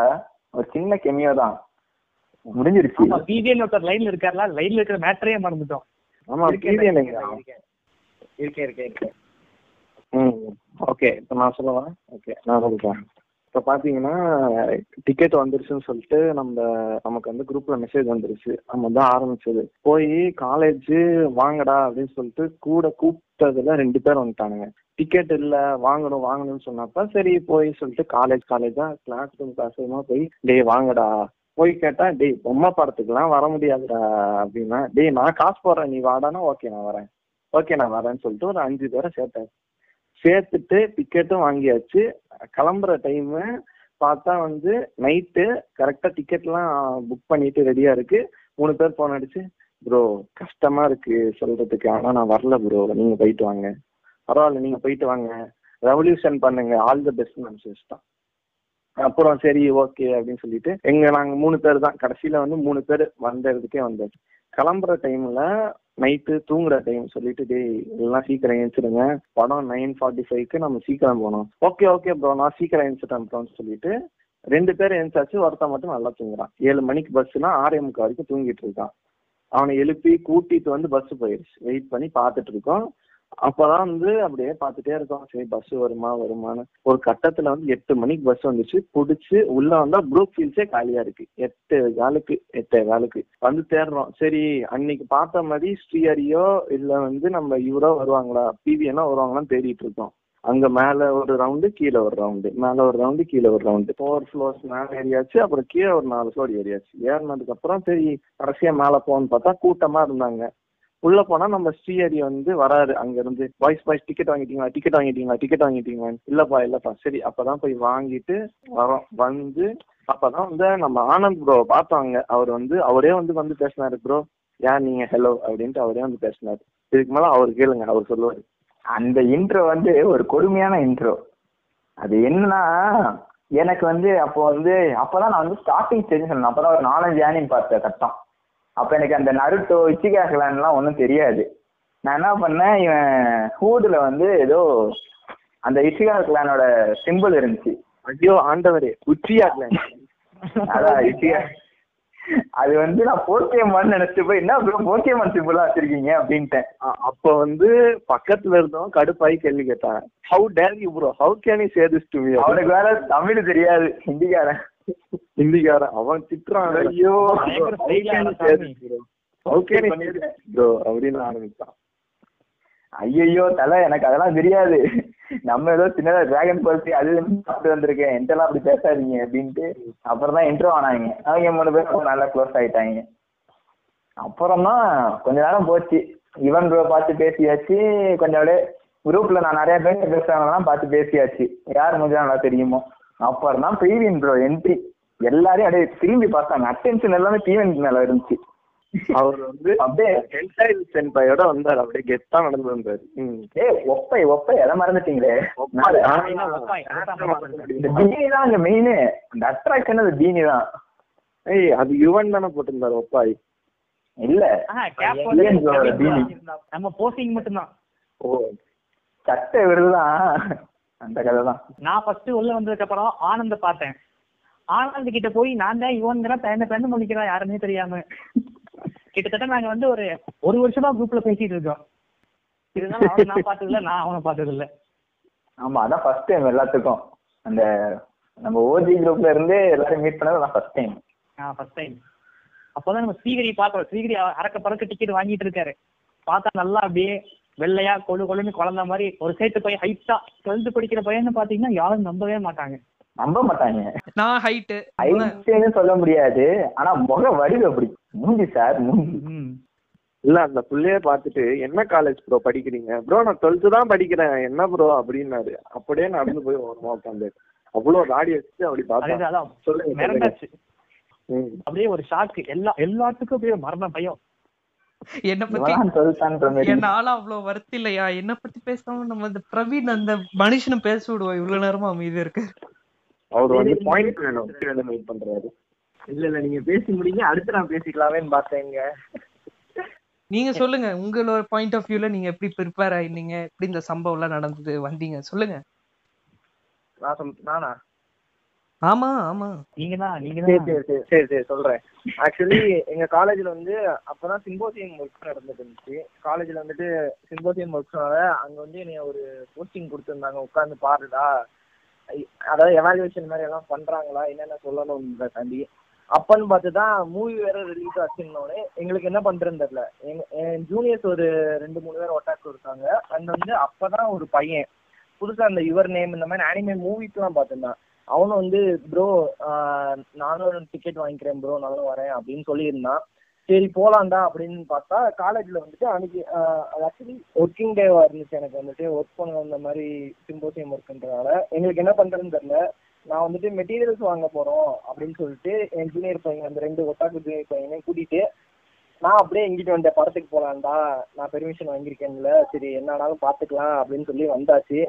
ஒரு சின்ன கெமியோ தான். முடிஞ்சிருச்சு.
ஆமா பிஜிஎன் ஒருத்தர் லைன்ல இருக்காருல லைன்ல இருக்கிற மேட்டரே மறந்துட்டோம்.
ஆமா PVN
இருக்கேன்,
ங்க.
இருக்கேன்
ம் ஓகே இப்போ நான் சொல்லவா? ஓகே நான் சொல்றேன். இப்போ பார்த்தீங்கன்னா டிக்கெட் வந்துருச்சுன்னு சொல்லிட்டு நம்ம நமக்கு வந்து குரூப்ல மெசேஜ் வந்துருச்சு. நம்ம தான் ஆரம்பிச்சது. போய் காலேஜ் வாங்கடா அப்படின்னு சொல்லிட்டு கூட கூப்பிட்டதுல ரெண்டு பேர் வந்துட்டானுங்க. டிக்கெட் இல்ல வாங்கணும் வாங்கணும்னு சொன்னப்ப சரி போய் சொல்லிட்டு காலேஜ் காலேஜா கிளாஸ் ரூம் கிளாஸ் ரூமா போய் டேய் வாங்கடா. போய் கேட்டா டேய் பொம்மை படத்துக்குலாம் வர முடியாதுடா அப்படின்னா டேய் நான் காசு போடுறேன் நீ வாடானா ஓகே நான் வரேன். ஓகே நான் வரேன்னு சொல்லிட்டு ஒரு அஞ்சு பேரை சேர்த்தேன் சேர்த்துட்டு டிக்கெட்டும் வாங்கியாச்சு. கிளம்புற டைமு பார்த்தா வந்து நைட்டு கரெக்டாக டிக்கெட்லாம் புக் பண்ணிட்டு ரெடியா இருக்கு. மூணு பேர் போன் அடிச்சு ப்ரோ கஷ்டமா இருக்கு சொல்றதுக்கு. ஆனா நான் வரல ப்ரோ நீங்க போயிட்டு வாங்க. பரவாயில்ல நீங்க போயிட்டு வாங்க. ரெவல்யூஷன் பண்ணுங்க. ஆல் த பெஸ்ட் மெசேஜ் தான். அப்புறம் சரி ஓகே அப்படின்னு சொல்லிட்டு எங்க நாங்க மூணு பேர் தான். கடைசியில வந்து மூணு பேர் வந்ததுக்கே இடத்துக்கே வந்தாச்சு. கிளம்புற டைம்ல நைட்டு தூங்குற டைம் சொல்லிட்டு டேய் எல்லாம் சீக்கிரம் எழுந்திருங்க படம் நைன் ஃபார்ட்டி ஃபைவ்க்கு நம்ம சீக்கிரம் போகணும். ஓகே ஓகே ப்ரோ நான் சீக்கிரம் எழுந்துட்டேன் ப்ரோன்னு சொல்லிட்டு ரெண்டு பேர் எழுந்தாச்சு ஒருத்தன் மட்டும் நல்லா தூங்குறான். ஏழு மணிக்கு பஸ்னா ஆறே வரைக்கும் தூங்கிட்டு இருக்கான். அவனை எழுப்பி கூட்டிட்டு வந்து பஸ் போயிடுச்சு வெயிட் பண்ணி பார்த்துட்டு இருக்கோம். அப்பதான் வந்து அப்படியே பார்த்துட்டே இருக்கோம். சரி பஸ் வருமா வருமான்னு. ஒரு கட்டத்துல வந்து எட்டு மணிக்கு பஸ் வந்துச்சு. புடிச்சு உள்ள வந்தா ப்ரூப் ஃபீல்ஸே காலியா இருக்கு. எட்டு காலுக்கு எட்டு காலுக்கு. வந்து தேடுறோம். சரி அன்னைக்கு பார்த்த மாதிரி ஸ்ரீஹரியோ இல்ல வந்து நம்ம இவரோ வருவாங்களா? பிவிஎன்னா வருவாங்களான்னு தேடிட்டு இருக்கோம். அங்க மேல ஒரு ரவுண்டு கீழே ஒரு ரவுண்டு மேல ஒரு ரவுண்டு கீழே ஒரு ரவுண்டு ஃபோர் ஃப்ளோர்ஸ் மேல ஏறியாச்சு. அப்புறம் கீழே ஒரு நாலு ஃப்ளோர் ஏறியாச்சு. ஏறினதுக்கு அப்புறம் சரி கடைசியா மேல போன்னு பார்த்தா கூட்டமா இருந்தாங்க. உள்ள போனா நம்ம ஸ்ரீஹரி வந்து வராரு அங்க இருந்து பாய்ஸ் பாய்ஸ் டிக்கெட் வாங்கிட்டீங்களா? டிக்கெட் வாங்கிட்டீங்களா? டிக்கெட் வாங்கிட்டீங்களா இல்லப்பா இல்லப்பா. சரி அப்பதான் போய் வாங்கிட்டு வரோம். வந்து அப்பதான் வந்து நம்ம ஆனந்த் ப்ரோ பார்த்தாங்க. அவர் வந்து அவரே வந்து வந்து பேசினாரு ப்ரோ ஏன் நீங்க? ஹலோ அப்படின்ட்டு அவரே வந்து பேசினாரு. இதுக்கு மேல அவர் கேளுங்க அவர் சொல்லுவாரு.
அந்த இன்ட்ரோ வந்து ஒரு கொடுமையான இன்ட்ரோ அது என்னன்னா எனக்கு வந்து அப்போ வந்து அப்பதான் நான் வந்து ஸ்டார்டிங் தெரிஞ்சு சொன்னேன். அப்பதான் ஒரு நாலஞ்சு ஆனிம் பார்த்தேன் கட்டம். அப்ப எனக்கு அந்த நருட்டோ இச்சிகா கிளான்லாம் ஒன்றும் தெரியாது. நான் என்ன பண்ணேன் இவன் ஹூடுல வந்து ஏதோ அந்த இச்சிகா கிளானோட சிம்பிள் இருந்துச்சு.
ஐயோ ஆண்டவரே உச்சியாகல
அதான் இச்சிகா அது வந்து நான் போக்கேமான் நினைச்சிட்டு போய் என்ன ப்ரோ போக்கேமான் சிம்பிளா வச்சிருக்கீங்க? அப்படின்ட்டேன்.
அப்ப வந்து பக்கத்துல இருந்தவன் கடுப்பாயி கேள்வி கேட்டான். How dare you bro how can you say this to me
அவனுக்கு வேற தமிழ் தெரியாது ஹிந்திக்காரன்.
ஹிந்திக்காரன் அவன் திட்டுறான். ஐயோ. அப்படின்னு ஆரம்பிச்சான்.
ஐயோ தலை எனக்கு அதெல்லாம் தெரியாது. நம்ம ஏதோ சின்னதா டிராகன் பல்சி அது சாப்பிட்டு வந்திருக்கேன். என்கிட்டலாம் அப்படி பேசாதீங்க அப்படின்ட்டு அப்புறம் தான் இன்ட்ரோ ஆனாங்க. அவங்க மூணு பேரும் நல்லா க்ளோஸ் ஆயிட்டாங்க. அப்புறம் தான் கொஞ்ச நேரம் போச்சு. இவன் ப்ரோ பார்த்து பேசியாச்சு. கொஞ்சம் அப்படியே குரூப்ல நான் நிறைய பேர் பேசுறாங்கலாம் பார்த்து பேசியாச்சு. யார் கொஞ்சம் நல்லா தெரியுமோ? அப்புறம் தான் பிரீவியன் ப்ரோ என்ட்ரி எல்லாரையும் அப்படியே திரும்பி பார்த்தாங்க. அட்டென்ஷன் எல்லாமே தீவன் மேல இருந்துச்சு.
அவர் வந்து
அப்படியே
டென்டைல் சென்பாயோட வந்தார். அப்படியே கெத்தா நடந்து வந்தாரு.
ஏய் ஒப்பை ஒப்பை. எதை மறந்துட்டீங்களே? பீனி தான் அங்க மெயின் இந்த அட்ராக்ஷன் அது பீனி தான்.
ஏய் அது யுவன் தானே போட்டிருந்தாரு ஒப்பாய்.
இல்ல.
நம்ம போஸ்டிங் மட்டும்தான்.
ஓ.
சட்டை விருதுதான். அந்த கதை தான்.
நான் ஃபர்ஸ்ட் உள்ள வந்ததுக்கு அப்புறம் ஆனந்த பார்த்தேன். ஆனந்த் கிட்ட போய் நான் தான் இவன் தயந்த பெண்ணு முடிக்கிறான் யாருன்னே தெரியாம. கிட்டத்தட்ட நாங்க வந்து ஒரு ஒரு வருஷமா குரூப்ல பேசிட்டு இருக்கோம். இருந்தாலும் அவனை நான் பார்த்ததில்ல நான் அவனை பார்த்தது இல்ல
ஆமா அதான் ஃபர்ஸ்ட் டைம் எல்லாத்துக்கும். அந்த நம்ம ஓஜி குரூப்ல இருந்து எல்லாரும் மீட் பண்ணது அதான் ஃபர்ஸ்ட் டைம்
ஃபர்ஸ்ட் டைம் அப்போதான் நம்ம ஸ்ரீகிரி பார்த்தோம். ஸ்ரீகிரி அறக்க பறக்க டிக்கெட் வாங்கிட்டு இருக்காரு. பார்த்தா நல்லா அப்படியே வெள்ளையா கொழு கொழுன்னு குழந்த மாதிரி ஒரு சேர்த்து போய் ஹைட்டா டுவெல்த் படிக்கிற பையன்னு பாத்தீங்கன்னா யாரும் நம்பவே மாட்டாங்க.
நம்ப மாட்டாங்க.
நான் ஹைட்டு
ஐட்டேன்னு சொல்ல முடியாது. ஆனா முக வடிவு அப்படி. மூஞ்சி சார் மூஞ்சி.
இல்ல அந்த புள்ளைய பார்த்துட்டு என்ன காலேஜ் ப்ரோ படிக்கிறீங்க? ப்ரோ நான் டுவெல்த்து தான் படிக்கிறேன். என்ன ப்ரோ அப்படின்னாரு. அப்படியே நடந்து போய் ஓரமா உட்காந்து அவ்வளவு ராடி வச்சு அப்படி
அதே
பார்த்தா.
தான், அதான்.
சொல்லுங்க.
அப்படியே ஒரு ஷாக்கு எல்லா எல்லாத்துக்கும் அப்படியே மரண பயம்.
என்ன பத்தி
இவன் சொல்லிட்டான்ற மாதிரி
என் ஆளா அவ்வளவு வருத்தி இல்லையா? என்ன பத்தி பேசாம நம்ம இந்த பிரவீன் அந்த மனுஷனை பேச விடுவோம். இவ்வளவு நேரமா அமைதி இருக்கு.
அவர் வந்து பாயிண்ட் வேணும். வேணும் வெயிட் பண்றாரு.
இல்ல இல்ல நீங்க பேசி முடிங்க. அடுத்து நான் பேசிக்கலாமேன்னு பார்த்தேங்க.
நீங்க சொல்லுங்க. உங்களோட பாயிண்ட் ஆஃப் வியூல நீங்க எப்படி ப்ரிப்பேர் ஆயிருந்தீங்க எப்படி இந்த சம்பவம் எல்லாம் நடந்தது? வந்தீங்க. சொல்லுங்க.
நான் சொல் நானா?
ஆமா ஆமா.
நீங்க தான் நீங்க
சரி
தான்
சரி சரி சரி சொல்றேன். ஆக்சுவலி எங்க காலேஜ்ல வந்து அப்பதான் சிம்போசியம் ஒர்க் நடந்துட்டு இருந்துச்சு. காலேஜ்ல வந்துட்டு சிம்போசியம் ஒர்க்ஸ்னால அங்க வந்து என்னைய ஒரு போஸ்டிங் கொடுத்துருந்தாங்க. உட்காந்து பாருடா. அதாவது எவாலுவேஷன் மாதிரி எல்லாம் பண்றாங்களா? என்னென்ன சொல்லணும்ன்றதாண்டி அப்பன்னு பார்த்து தான் மூவி வேற ரிலீஸ் ஆச்சுன்னொடனே எங்களுக்கு என்ன பண்றதுன்னு தெரியல. எங்க என் ஜூனியர்ஸ் ஒரு ரெண்டு மூணு பேர் ஒட்டாக்கு இருக்காங்க. அண்ட் வந்து அப்பதான் ஒரு பையன். புதுசா அந்த யுவர் நேம் இந்த மாதிரி அனிமே மூவிஸ்லாம் பார்த்துருந்தான். அவனும் வந்து ப்ரோ நானும் டிக்கெட் வாங்கிக்கிறேன் ப்ரோ நானும் வரேன் அப்படின்னு சொல்லியிருந்தான். சரி போலாண்டா அப்படின்னு பார்த்தா காலேஜ்ல வந்துட்டு அன்னைக்கு ஆக்சுவலி ஒர்க்கிங் டேவா இருந்துச்சு எனக்கு வந்துட்டு. ஒர்க் பண்ண வந்த மாதிரி சிம்போசியம் ஒர்க்குன்றதால எங்களுக்கு என்ன பண்றதுன்னு தெரியல. நான் வந்துட்டு மெட்டீரியல்ஸ் வாங்க போறோம் அப்படின்னு சொல்லிட்டு என் ஜூனியர் பையன் அந்த ரெண்டு ஒட்டாக்கு ஜூனியர் பையனையும் கூட்டிட்டு நான் அப்படியே எங்கிட்ட வந்த படத்துக்கு போலாம்டா. நான் பெர்மிஷன் வாங்கியிருக்கேன்ல. சரி என்ன ஆனாலும் பாத்துக்கலாம் அப்படின்னு சொல்லி வந்தாச்சு.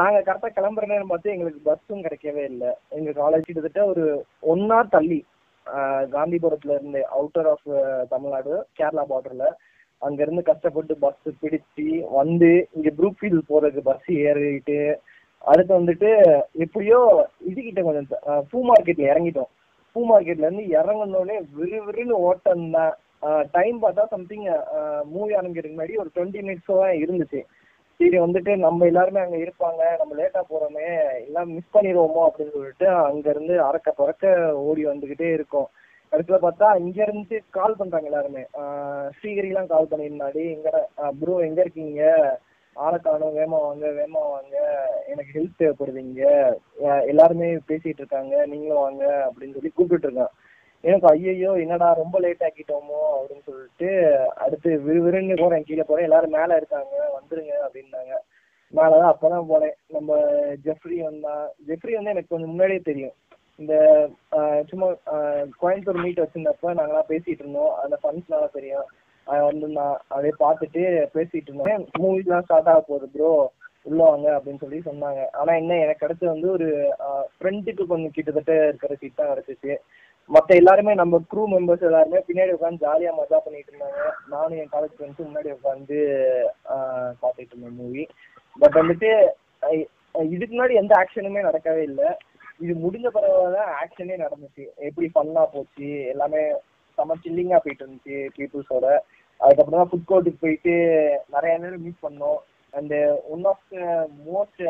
நாங்க கரெக்டா கிளம்புற நேரம் பார்த்து எங்களுக்கு பஸ்ஸும் கிடைக்கவே இல்லை. எங்க காலேஜ் கிட்டத்தட்ட ஒரு ஒன் ஹவர் தள்ளி. ஆஹ் காந்திபுரத்துல இருந்து அவுட்டர் ஆஃப் தமிழ்நாடு கேரளா பார்டர்ல அங்க இருந்து கஷ்டப்பட்டு பஸ் பிடிச்சு வந்து இங்க ப்ரூக்ஃபீல்ட் போறதுக்கு பஸ் ஏறிட்டு அடுத்து வந்துட்டு எப்படியோ இதுகிட்ட கொஞ்சம் பூ மார்க்கெட்ல இறங்கிட்டோம். பூ மார்க்கெட்ல இருந்து இறங்கினோடனே விறுவிறுன்னு ஓட்டம் தான். டைம் பார்த்தா சம்திங் மூவி ஆரம்பிக்கிறதுக்கு முன்னாடி ஒரு டுவெண்ட்டி மினிட்ஸோ தான் இருந்துச்சு. சரி வந்துட்டு நம்ம எல்லாருமே அங்க இருப்பாங்க. நம்ம லேட்டா போறோமே எல்லாம் மிஸ் பண்ணிடுவோமோ அப்படின்னு சொல்லிட்டு அங்க இருந்து அறக்க பறக்க ஓடி வந்துகிட்டே இருக்கோம். கடைசியில பார்த்தா இங்க இருந்து கால் பண்றாங்க எல்லாருமே. ஸ்ரீகிரிலாம் கால் பண்ணியிருந்தாடி எங்க ப்ரோ எங்க இருக்கீங்க? ஆளை காணும் வேமா வாங்க வேமா வாங்க. எனக்கு ஹெல்ப் தேவைப்படுது இங்க. எல்லாருமே பேசிட்டு இருக்காங்க. நீங்களும் வாங்க அப்படின்னு சொல்லி கூப்பிட்டு இருக்கான். எனக்கு ஐயோ என்னடா ரொம்ப லேட் ஆக்கிட்டோமோ அப்படின்னு சொல்லிட்டு அடுத்து விறுவிறுன்னு போறேன் கீழே போறேன். எல்லாரும் மேல இருக்காங்க வந்துருங்க அப்படின்னாங்க. மேலதான் அப்பதான் போனேன். நம்ம ஜெஃப்ரி வந்தான் ஜெஃப்ரி வந்து எனக்கு கொஞ்சம் முன்னாடியே தெரியும். இந்த சும்மா கோயம்புத்தூர் மீட் வச்சிருந்தப்ப நாங்களாம் பேசிட்டு இருந்தோம். அந்த ஃபண்ட்ஸ்னால தெரியும். அவன் வந்து அதே பார்த்துட்டு பேசிட்டு இருந்தேன். எல்லாம் ஸ்டார்ட் ஆக போகுது ப்ரோ உள்ள வாங்க அப்படின்னு சொல்லி சொன்னாங்க. ஆனா என்ன எனக்கு கிடைச்சது வந்து ஒரு ஃப்ரெண்டுக்கு கொஞ்சம் கிட்டத்தட்ட இருக்கிற சீட் தான் கிடைச்சிச்சு. மத்த எல்லாருமே நம்ம க்ரூ மெம்பர்ஸ் எல்லாருமே பின்னாடி உட்காந்து ஜாலியா மஜா பண்ணிட்டு இருந்தாங்க. நானும் என் காலேஜ் ஃப்ரெண்ட்ஸும் முன்னாடி உட்காந்து பார்த்துட்டு இருந்தேன் மூவி பட் வந்துட்டு இதுக்கு முன்னாடி எந்த ஆக்ஷனுமே நடக்கவே இல்லை. இது முடிஞ்ச பரவாயில்ல ஆக்ஷனே நடந்துச்சு. எப்படி ஃபன்னா போச்சு எல்லாமே செம்ம சில்லிங்கா போயிட்டு இருந்துச்சு பீப்புள்ஸோட அதுக்கப்புறம் தான் ஃபுட் கோர்ட்டுக்கு போயிட்டு நிறைய நேரம் மீட் பண்ணோம். And one of the most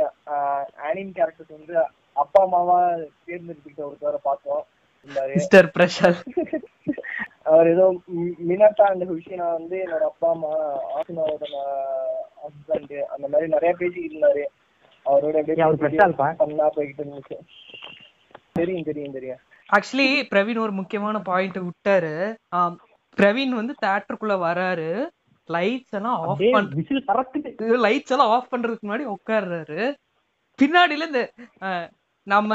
anime characters வந்து அப்பா அம்மாவா தேர்ந்தெடுத்துக்கிட்ட ஒருத்தவரை பார்த்தோம்.
மிஸ்டர் பிரஷர்
அவர் ஏதோ மினாட்டா அண்ட் ஹுஷினா வந்து என்னோட அப்பா அம்மா ஆசினாவோட ஹஸ்பண்ட் அந்த மாதிரி நிறைய பேசிக்கிட்டு இருந்தாரு. அவரோட? பண்ணா போய்கிட்டு இருந்துச்சு. தெரியும் தெரியும் தெரியும்.
ஆக்சுவலி பிரவீன் ஒரு முக்கியமான பாயிண்ட் விட்டாரு. பிரவீன் வந்து தேட்டருக்குள்ள வராரு. லைட்ஸ் எல்லாம் ஆஃப்
அப்படியே
பண்
விசில் பறக்குது
லைட்ஸ் எல்லாம் ஆஃப் பண்றதுக்கு முன்னாடி உட்கார்றாரு. பின்னாடில இந்த நம்ம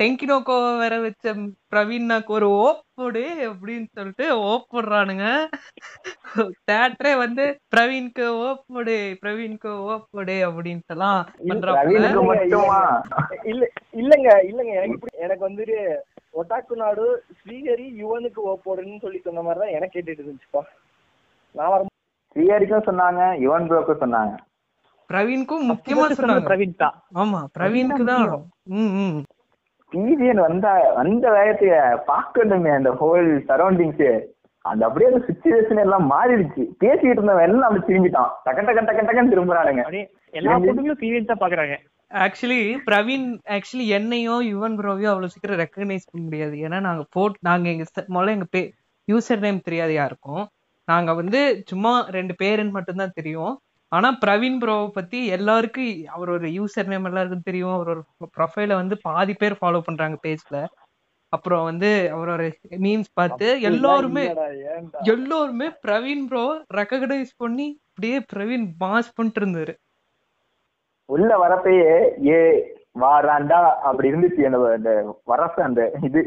டெங்கினோக்கோ வேற வச்ச பிரவீன்னாக்கு ஒரு ஓப் போடு அப்படின்னு சொல்லிட்டு ஓப் போடுறானுங்க. தேட்டரே வந்து பிரவீன்க்கு ஓப் போடு பிரவீன்க்கு ஓப் போடு அப்படின்ட்டு எல்லாம்
மட்டுமா?
இல்ல இல்லங்க இல்லங்க. எனக்கு எனக்கு வந்துட்டு ஒட்டாக்கு நாடு ஸ்ரீஹரி யுவனுக்கு ஓப்போடுன்னு சொல்லி சொன்ன மாதிரி தான் எனக்கு கேட்டுட்டு இருந்துச்சுப்பா. நான் வர
ஸ்ரீஹரிக்கும் சொன்னாங்க யுவன் ப்ரோக்கும் சொன்னாங்க.
பிரவீன்க்கும் முக்கியமா சொன்னாங்க.
பிரவீன் தான்.
ஆமா பிரவீனுக்கு தான்
டிவிஎன் வந்த வந்த வேகத்தைய பார்க்கணுமே அந்த ஹோல் சரௌண்டிங்ஸ் அந்த அப்படியே அந்த சுச்சுவேஷன் எல்லாம் மாறிடுச்சு. பேசிட்டு இருந்தவன் எல்லாம் அப்படி திரும்பிட்டான். டக்கு டக்கு டக்கு டக்குன்னு திரும்புறானுங்க.
அப்படியே எல்லா பொண்ணுங்களும் தான் பாக்குறாங்க
ஆக்சுவலி பிரவீன் ஆக்சுவலி என்னையும் யுவன் ப்ரோவையும் அவ்வளவு சீக்கிரம் ரெக்கக்னைஸ் பண்ண முடியாது. ஏன்னா நாங்க போட் நாங்க எங்க முதல்ல எங்க பே யூசர் நேம் தெரியாது யாருக்கும். நாங்க வந்து சும்மா ரெண்டு பேருன்னு மட்டும்தான் தெரியும். ஆனா பிரவீன் ப்ரோவை பத்தி எல்லாருக்கும் அவர் ஒரு யூசர் நேம் எல்லாருக்கும் தெரியும். அவர் ஒரு ப்ரொஃபைல வந்து பாதி பேர் ஃபாலோ பண்றாங்க பேஜ்ல அப்புறம் வந்து அவரோட மீம்ஸ் பார்த்து எல்லாருமே? எல்லோருமே பிரவீன் ப்ரோ ரெக்கக்னைஸ் பண்ணி அப்படியே பிரவீன் பாஸ் பண்ணிட்டு இருந்தாரு.
உள்ள வரப்பயே ஏ வாராண்டா? அப்படி இருந்துச்சு அந்த அந்த வரப்ப அந்த இது.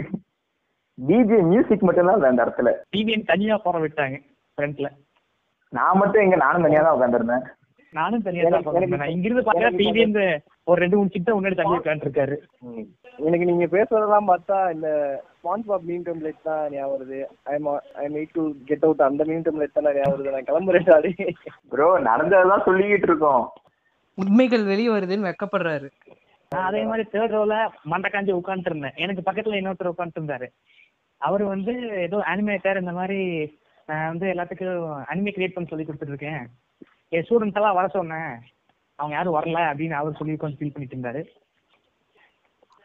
டிஜே மியூசிக் மட்டும்தான் இல்ல அந்த இடத்துல.
டிவிஎன் தனியா போற விட்டாங்க ஃப்ரண்ட்ல
நான் மட்டும் எங்க நானும் தனியா தான் உட்காந்துருந்தேன்
நானும் தனியா தான் நான் இங்கிருந்து பார்த்தா
எனக்கு
டிவிஎன் ஒரு ரெண்டு மூணு கிட்ட முன்னாடி தள்ளி உட்காந்துருக்காரு
எனக்கு நீங்க பேசுறதெல்லாம் பார்த்தா இந்த ஸ்பான்ஸ் பாப் மீன் டெம்ப்ளேட் தான் ஞாபகம் வருது. I I meet to get out அந்த மீன் டெம்ப்ளேட் தான் ஞாபகம் வருது. நான் கிளம்புறேன்
ப்ரோ நடந்ததெல்லாம் சொல்லிக்கிட்டு இருக்கோம்.
உண்மைகள் வெளியே வருதுன்னு வெக்கப்படுறாரு.
நான் அதே மாதிரி தேர்ட் ரோல மண்டை காஞ்சி உட்காந்துட்டு இருந்தேன் எனக்கு பக்கத்துல இன்னொருத்தர் உட்காந்துட்டு இருந்தாரு அவர் வந்து ஏதோ அனிமேட்டர் இந்த மாதிரி நான் வந்து எல்லாத்துக்கும் அனிமே கிரியேட் பண்ண சொல்லி கொடுத்துட்டு இருக்கேன் என் ஸ்டூடெண்ட்ஸ் எல்லாம் வர சொன்னேன். அவங்க யாரும் வரல அப்படின்னு அவர் சொல்லி கொஞ்சம் ஃபீல் பண்ணிட்டு இருந்தாரு.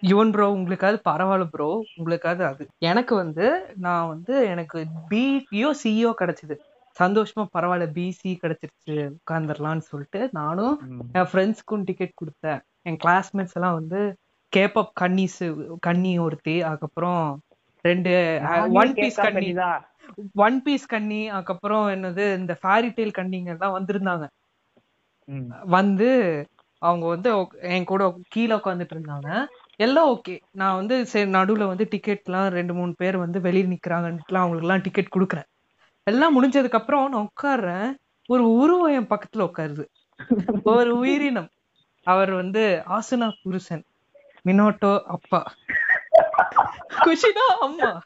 யுவன் ப்ரோ உங்களுக்காவது பரவாயில்ல ப்ரோ உங்களுக்காவது அது. எனக்கு வந்து நான் வந்து எனக்கு பிஇஓ சிஇஓ கிடைச்சது. சந்தோஷமா பரவாயில்ல பிசி கிடைச்சிருச்சு உட்காந்துடலாம்னு சொல்லிட்டு நானும் என் ஃப்ரெண்ட்ஸ்க்கும் டிக்கெட் கொடுத்தேன். என் கிளாஸ்மேட்ஸ் எல்லாம் வந்து கேப்பப் கன்னிஸ் கன்னி ஒருத்தி அதுக்கப்புறம் ரெண்டு ஒன் பீஸ் கன்னி.
தான்
ஒன் பீஸ் கன்னி அதுக்கப்புறம் என்னது இந்த ஃபேரி டெய்ல் கன்னிங்க எல்லாம் வந்திருந்தாங்க வந்து அவங்க வந்து என் கூட கீழே உட்காந்துட்டு இருந்தாங்க. எல்லாம் ஓகே நான் வந்து சரி நடுவுல வந்து டிக்கெட்லாம் ரெண்டு மூணு பேர் வந்து வெளியே நிக்கிறாங்கன்ட்டுலாம் அவங்களுக்குலாம் டிக்கெட் கொடுக்குறேன். எல்லாம் முடிஞ்சதுக்கு அப்புறம் நான் உட்கார்றேன். ஒரு உருவம் என் பக்கத்துல உட்காருது. ஒரு உயிரினம். அவர் வந்து ஆசுனா புருஷன். மினோட்டோ அப்பா. குஷினா அம்மா.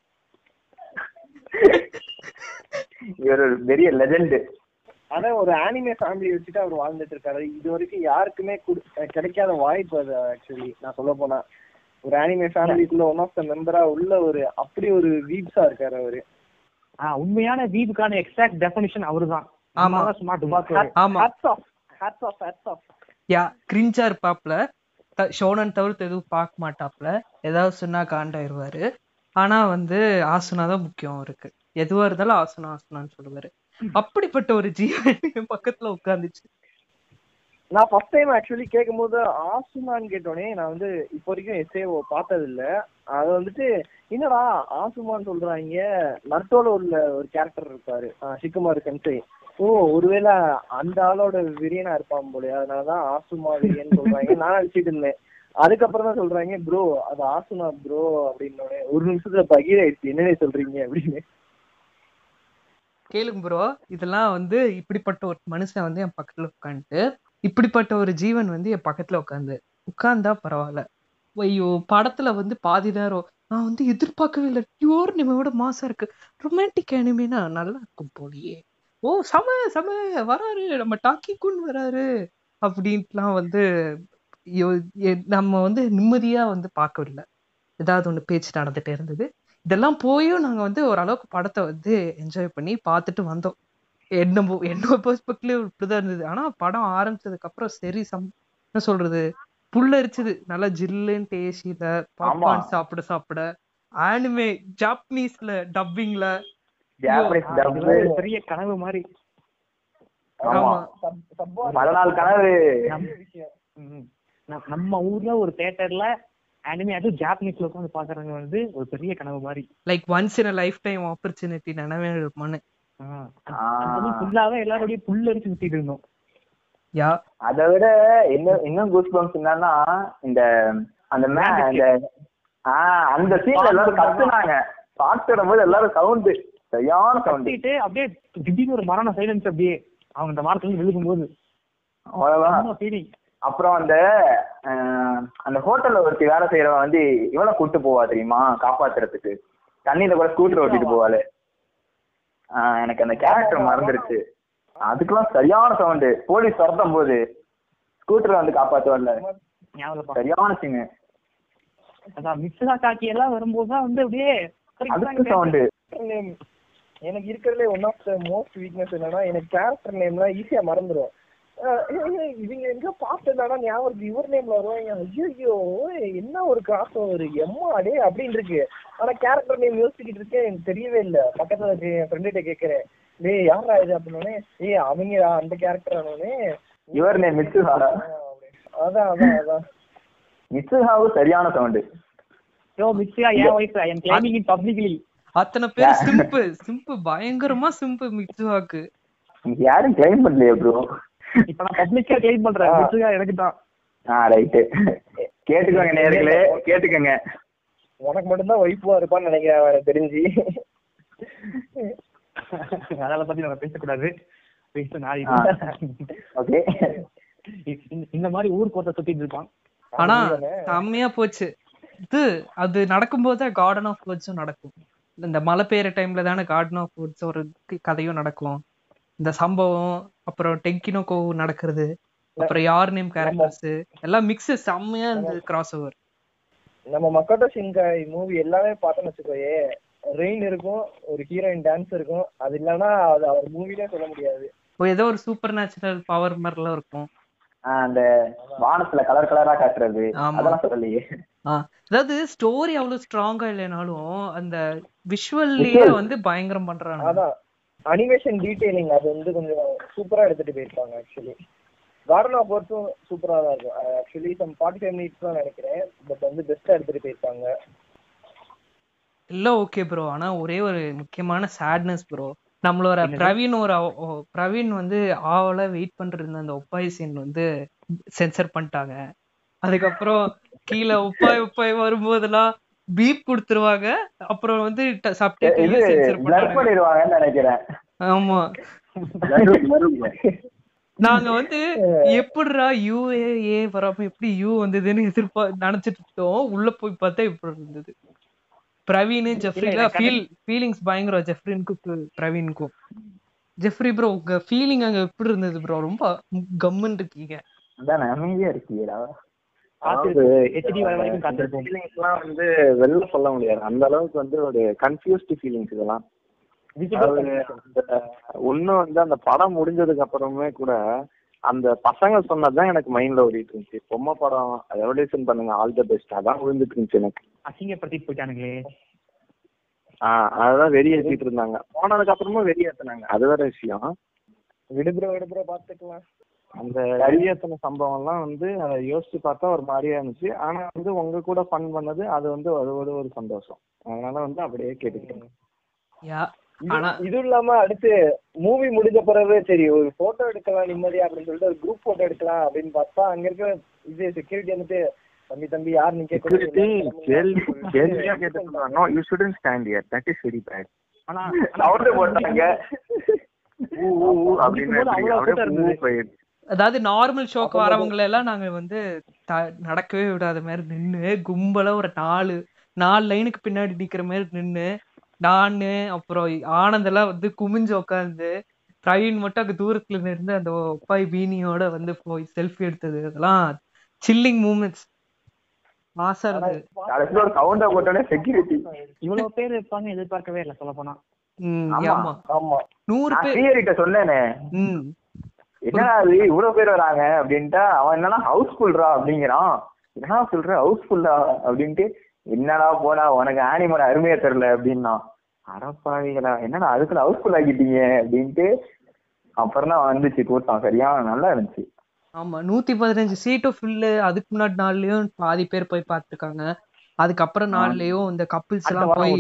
இவர் ஒரு பெரிய லெஜெண்ட்
அதான் ஒரு ஆனிமே ஃபேமிலி வச்சுட்டு அவர் வாழ்ந்துட்டு இருக்காரு இது வரைக்கும் யாருக்குமே கிடைக்காத வாய்ப்பு அது ஆக்சுவலி நான் சொல்ல போனா ஒரு ஆனிமே ஃபேமிலிக்குள்ள ஒன் ஆஃப் த மெம்பரா உள்ள ஒரு அப்படி ஒரு வீப்ஸா இருக்காரு அவரு.
ஆஹ் உண்மையான வீடுக்கான எக்ஸாக்ட் டெஃபினிஷன் அவருதான்.
ஆமா.
சும்மா டுபாக்கு
ஆமா.
Hats off hats off hats off
yeah கிரிஞ்சா இருப்பாப்ல. ஷோனன் தவிர்த்து எதுவும் பார்க்க மாட்டாப்ல. ஏதாவது சொன்னா காண்டாயிருவாரு. ஆனா வந்து ஆசுனா தான் முக்கியம் அவருக்கு. எதுவா இருந்தாலும் ஆசுனா ஆசுனான்னு சொல்லுவாரு. அப்படிப்பட்ட ஒரு ஜீவன் *laughs* பக்கத்துல உட்கார்ந்துச்சு.
நான் ஃபர்ஸ்ட் டைம் ஆக்சுவலி கேட்கும்போது ஆசுமான்னு கேட்டோடனே நான் வந்து இப்போ வரைக்கும் எஸ்ஏ பார்த்தது இல்ல அது வந்துட்டு என்னடா ஆசுமான்னு சொல்றாங்க. நர்டோல உள்ள ஒரு கேரக்டர் இருப்பாரு. சிக்குமார் கன்சை. ஓ ஒருவேளை அந்த ஆளோட விரியனா இருப்பான் போல அதனாலதான் ஆசுமா விரியன் சொல்றாங்க. நான் நினைச்சிட்டு இருந்தேன். அதுக்கப்புறம் தான் சொல்றாங்க ப்ரோ அது ஆசுமா ப்ரோ அப்படின்னு ஒரு நிமிஷத்துல பகீராயிடுச்சு. என்ன சொல்றீங்க? அப்படின்னு.
கேளுங்க ப்ரோ இதெல்லாம் வந்து இப்படிப்பட்ட ஒரு மனுஷன் வந்து என் பக்கத்துல உட்காந்துட்டு இப்படிப்பட்ட ஒரு ஜீவன் வந்து என் பக்கத்துல உட்காந்து உட்கார்ந்தா பரவாயில்ல. ஐயோ படத்துல வந்து பாதி நேரம் நான் வந்து எதிர்பார்க்கவே இல்லை. பியூர் நிமையோட மாசா இருக்கு. ரொமான்டிக் அனிமினா நல்லா இருக்கும் போலியே. ஓ சம சம. வராரு. நம்ம டாக்கி குன் வராரு. அப்படின்ட்டுலாம் வந்து நம்ம வந்து நிம்மதியா வந்து பார்க்கவில்லை. ஏதாவது ஒண்ணு பேச்சு நடந்துட்டே இருந்தது. இதெல்லாம் போயும் நாங்க வந்து ஓரளவுக்கு படத்தை வந்து என்ஜாய் பண்ணி பார்த்துட்டு வந்தோம். என்ன என்னோட பெர்ஸ்பெக்டிவ் இப்படிதான் இருந்தது. ஆனா படம் ஆரம்பிச்சதுக்கு அப்புறம் சரி சம் என்ன சொல்றது? புல்லரிச்சுது நல்லா ஜில்லுன்னு ஏசியில பாப்கார்ன் சாப்பிட சாப்பிட. ஆனிமே ஜாப்பனீஸ்ல டப்பிங்ல
பெரிய கனவு மாதிரி.
ஆமா. பல நாள் கனவு.
நம்ம ஊர்ல ஒரு தியேட்டர்ல அனிமே அதுவும் ஜாப்பனீஸ்ல உட்காந்து பாக்குறவங்க வந்து ஒரு பெரிய கனவு மாதிரி.
Like once in lifetime opportunity நினைவே இருப்பான்னு
ஃபுல்லாவே எல்லாரோடய புல் அரிச்சு சுத்திட்டு இருந்தோம்.
யா.
அதை விட இன்னும் இன்னும் கூஸ் பம்ப்ஸ் என்னன்னா இந்த அந்த மே அந்த ஆஹ் அந்த சீன்ல எல்லாரும் கத்துனாங்க. பாட்டு போது எல்லாரும் சவுண்ட் சரியான சவுண்ட்
அப்படியே திடீர்னு ஒரு மரண சைலன்ஸ் அப்படியே அவங்க இந்த இருந்து விழுகும் போது
அவ்வளவுதான்
ஃபீலிங்
அப்புறம் அந்த அந்த ஹோட்டல்ல ஒருத்தி வேலை செய்யறவன் வந்து இவளை கூட்டு போவா தெரியுமா? காப்பாத்துறதுக்கு. தண்ணியில கூட ஸ்கூட்டர் ஓட்டிட்டு போவாளு. எனக்கு அந்த கேரக்டர் மறந்துருச்சு. அதுக்கெல்லாம் சரியான சவுண்டு. போலீஸ் துரத்தும் போது ஸ்கூட்டர் வந்து காப்பாத்துவாள்ல.
ஞாபகம்
சரியான சீனு
அதான் மிக்ஸா காக்கி எல்லாம் வரும்போது தான் வந்து அப்படியே
அதுக்கு சவுண்டு.
நேம் எனக்கு இருக்கிறதுல one of the most weakness என்னன்னா எனக்கு கேரக்டர் நேம்லாம் ஈஸியா மறந்துடும் இவங்க எங்க பார்த்ததானா ஞாபகம் இவர் நேம்ல வருவாங்க. ஐயோ என்ன ஒரு கிராஸ் ஒரு எம்மா அடே அப்படின்னு இருக்கு. ஆனா கேரக்டர் நேம் யோசிச்சுக்கிட்டு இருக்கேன். எனக்கு தெரியவே இல்ல. பக்கத்துல இருக்க என் ஃப்ரெண்ட்ட கேக்குறேன். டேய் யாரா இது? அப்படின்னே ஏய் அவங்க அந்த கேரக்டர் ஆனோடனே
இவர் நேம் மிட்சுஹாரா
அதான் அதான் அதான்.
மிட்சுஹாவும் சரியான சவுண்டு
யோ மிக்ஸியா என் wife I am claiming in publicly
அத்தனை பேர் சிம்பு சிம்பு பயங்கரமா சிம்பு மிக்ஸுவாக்கு
யாரும் கிளைம் பண்ணலையே ப்ரோ
இப்ப நான் பப்ளிக்கா கிளைம் பண்றேன். மிக்ஸியா எனக்கு தான்
ஆ ரைட்டு கேட்டுக்கோங்க நேர்களே கேட்டுக்கோங்க.
உனக்கு மட்டும்தான் ஒய்ஃபா இருப்பான்னு நினைக்கிறேன் எனக்கு தெரிஞ்சு.
அதனால பத்தி நம்ம பேசக்கூடாது. பேச நாளை
ஓகே
இந்த மாதிரி ஊர் கோட்டை சுத்திட்டு இருப்பான்.
ஆனா செம்மையா போச்சு. இது அது நடக்கும்போது கார்டன் ஆஃப் வேர்ட்ஸும் நடக்கும். இந்த மழை பெய்யுற டைம்ல தானே கார்டன் ஆஃப் வேர்ட்ஸ் ஒரு கதையும் நடக்கும். இந்த சம்பவம் அப்புறம் டெங்கினோ கோவு நடக்கிறது அப்புறம் யார் நேம் கேரக்டர்ஸ் எல்லாம் மிக்ஸ் செம்மையா இருந்தது கிராஸ் ஓவர்
நம்ம மக்கோட்டோ ஷின்காய் மூவி எல்லாமே பார்த்தோம்னு வச்சுக்கோயே ரெயின் இருக்கும் ஒரு ஹீரோயின் டான்ஸ் இருக்கும் அது இல்லைன்னா அது அவர் மூவிலே சொல்ல முடியாது.
ஏதோ ஒரு சூப்பர் நேச்சுரல் பவர் மாதிரிலாம் இருக்கும்.
அந்த வானத்துல கலர் கலரா காட்டுறது. அதெல்லாம் சொல்லலையே.
அதாவது ஸ்டோரி அவ்வளவு ஸ்ட்ராங்கா இல்லைனாலும் அந்த விஷுவல்லயே வந்து பயங்கரம் பண்றாங்க
அதான். அனிமேஷன் டீடைலிங் அது வந்து கொஞ்சம் சூப்பரா எடுத்துட்டு போயிருப்பாங்க ஆக்சுவலி ஆஃப் ஒர்க்ஸும் சூப்பரா தான் இருக்கும். Actually some forty five minutes தான் நினைக்கிறேன். பட் வந்து பெஸ்டா எடுத்துட்டு போயிருப்பாங்க
எல்லாம் ஓகே ப்ரோ ஆனா ஒரே ஒரு முக்கியமான சேட்னஸ் ப்ரோ நம்மளோட பிரவீன் ஒரு பிரவீன் வந்து ஆவலா வெயிட் இருந்த அந்த ஒப்பாய் சீன் வந்து சென்சர் பண்ணிட்டாங்க. அதுக்கப்புறம் கீழே ஒப்பாய் ஒப்பாய் வரும்போதெல்லாம் பீப் கொடுத்துருவாங்க. அப்புறம் வந்து சப்டைட்டில்
நினைக்கிறேன்.
ஆமா. நாங்க வந்து எப்படிடா யூஏ வராம எப்படி யூ வந்ததுன்னு எதிர்பா நினைச்சிட்டு இருந்தோம். உள்ள போய் பார்த்தா இப்படி இருந்தது. பிரவீன் ஜெஃப்ரில ஃபீல் ஃபீலிங்ஸ் பயங்கரம். ஜெஃப்ரினுக்கும் பிரவீனுக்கும் ஜெஃப்ரி ப்ரோ உங்க ஃபீலிங் அங்க எப்படி இருந்தது ப்ரோ ரொம்ப கம்முன்னு இருக்கீங்க.
அதானே அமைதியா இருக்கீடா
ஃபீலிங்ஸ்லாம் வந்து வெளில சொல்ல முடியாது. அந்த அளவுக்கு வந்து ஒரு கன்ஃபியூஸ்டு ஃபீலிங்ஸ் இதெல்லாம். ஒண்ணு வந்து அந்த படம் முடிஞ்சதுக்கு அப்புறமே கூட அந்த பசங்க சொன்னதுதான் எனக்கு மைண்ட்ல ஓடிட்டு இருந்துச்சு. பொம்மை படம் எவல்யூஷன் பண்ணுங்க ஆல் த பெஸ்ட் அதான் விழுந்துட்டு இருந்துச்சு எனக்கு.
அசிங்கப்படுத்திட்டு போயிட்டானுங்களே.
ஆஹ் அததான் வெறியேற்றிட்டு இருந்தாங்க. போனதுக்கு அப்புறமும் வெறியேத்துனாங்க அது வேற விஷயம்.
விடுபுற விடுபுற பாத்துக்கலாம்.
அந்த வெறியேத்தின சம்பவம்லாம் வந்து அதை யோசிச்சு பார்த்தா ஒரு மாதிரியா இருந்துச்சு. ஆனா வந்து உங்க கூட ஃபன் பண்ணது அது வந்து ஒரு ஒரு சந்தோஷம். அதனால வந்து அப்படியே கேட்டுக்கிட்டேன்.
இது-
ஆனா
இது இல்லாம அடுத்து மூவி முடிஞ்ச பிறகு சரி ஒரு போட்டோ எடுக்கலாம் நிம்மதியா அப்படின்னு சொல்லிட்டு ஒரு குரூப் போட்டோ எடுக்கலாம் அப்படின்னு பார்த்தா அங்க இருக்க இது செக்யூரிட்டி வந்துட்டு தம்பி தம்பி யார் நீங்க
கேள்வி கேள்வியா கேட்டு no you shouldn't stand here that is very bad
ஆனா
சவுண்ட் போட்டாங்க.
ஊ ஊ அப்படின்னு அப்படியே. ஊ போயிடுச்சு.
அதாவது நார்மல் ஷோக்கு வரவங்களை எல்லாம் நாங்க வந்து த- நடக்கவே விடாத மாதிரி நின்னு கும்பலா ஒரு நாலு நாலு லைனுக்கு பின்னாடி நிக்கிற மாதிரி நின்னு நானு அப்புறம் ஆனந்த் எல்லாம் வந்து குமிஞ்சு உட்காந்து பிரவீன் மட்டும் அங்க தூரத்துல இருந்து அந்த ஒப்பாய் பீனியோட வந்து போய் செல்ஃபி எடுத்தது. அதெல்லாம் சில்லிங் மூமெண்ட்ஸ் மாசா
செக்யூரிட்டி
இவ்வளவு பேர் இருப்பாங்க எதிர்பார்க்கவே இல்லை சொல்ல போனா
நூறு பேர்.
சொன்னேனே.
ம்.
என்னடா அது இவ்வளவு பேர் வராங்க அப்படின்ட்டா அவன் என்னன்னா ஹவுஸ்ஃபுல்ரா அப்படிங்கிறான். என்னடா சொல்ற ஹவுஸ்ஃபுல்லா அப்படின்ட்டு என்னடா போடா உனக்கு ஆனிமோட அருமையா தெரியல அப்படின்னா. அடப்பாவிகளா என்னடா அதுக்குள்ள ஹவுஸ்ஃபுல் ஆக்கிட்டீங்க அப்படின்ட்டு அப்புறம் தான் வந்துச்சு கூட்டம். சரியா நல்லா இருந்துச்சு.
ஆமா நூத்தி பதினஞ்சு சீட்டும் ஃபுல்லு அதுக்கு முன்னாடி நாள்லயும் பாதி பேர் போய் பார்த்திருக்காங்க. அதுக்கப்புறம் நாள்லயும் இந்த கப்பிள்ஸ் எல்லாம் போய்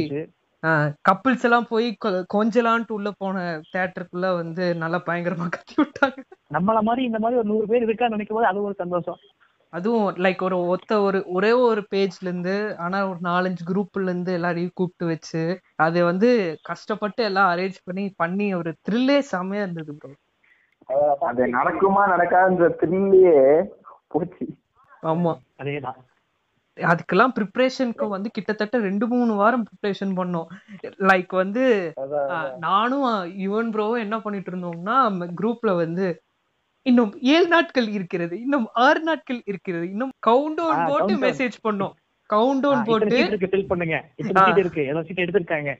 கப்பிள்ஸ் எல்லாம் போய் கொஞ்சலான்ட்டு உள்ள போன தியேட்டருக்குள்ள வந்து நல்லா பயங்கரமா கத்தி விட்டாங்க.
நம்மள மாதிரி இந்த மாதிரி ஒரு நூறு பேர் இருக்கான்னு நினைக்கும் போது அது ஒரு சந்தோஷம்.
அதுவும் லைக் ஒரு ஒத்த ஒரு ஒரே ஒரு பேஜ்ல இருந்து ஆனா ஒரு நாலஞ்சு குரூப்ல இருந்து எல்லாரையும் கூப்பிட்டு வச்சு அது வந்து கஷ்டப்பட்டு எல்லாம் அரேஞ்ச் பண்ணி பண்ணி ஒரு த்ரில்லே செமையா இருந்தது ப்ரோ
அது நடக்குமா நடக்காதுன்ற த்ரில்லையே போச்சு.
ஆமா.
அதேதான்.
அதுக்கெல்லாம் ப்ரிப்பரேஷனுக்கு வந்து கிட்டத்தட்ட ரெண்டு மூணு வாரம் ப்ரிப்பரேஷன் பண்ணோம். லைக் வந்து நானும் யுவன் ப்ரோவும் என்ன பண்ணிட்டு இருந்தோம்னா குரூப்ல வந்து இன்னும் ஏழு நாட்கள் இருக்கிறது இன்னும் ஆறு நாட்கள் இருக்கிறது இன்னும் கவுண்ட் டவுன் போட்டு. மெசேஜ் பண்ணோம். கவுண்ட் டவுன் போட்டு
சீட் இருக்கு ஃபில் பண்ணுங்க. இருக்கு ஏதோ சீட் எடுத்திருக்காங்க.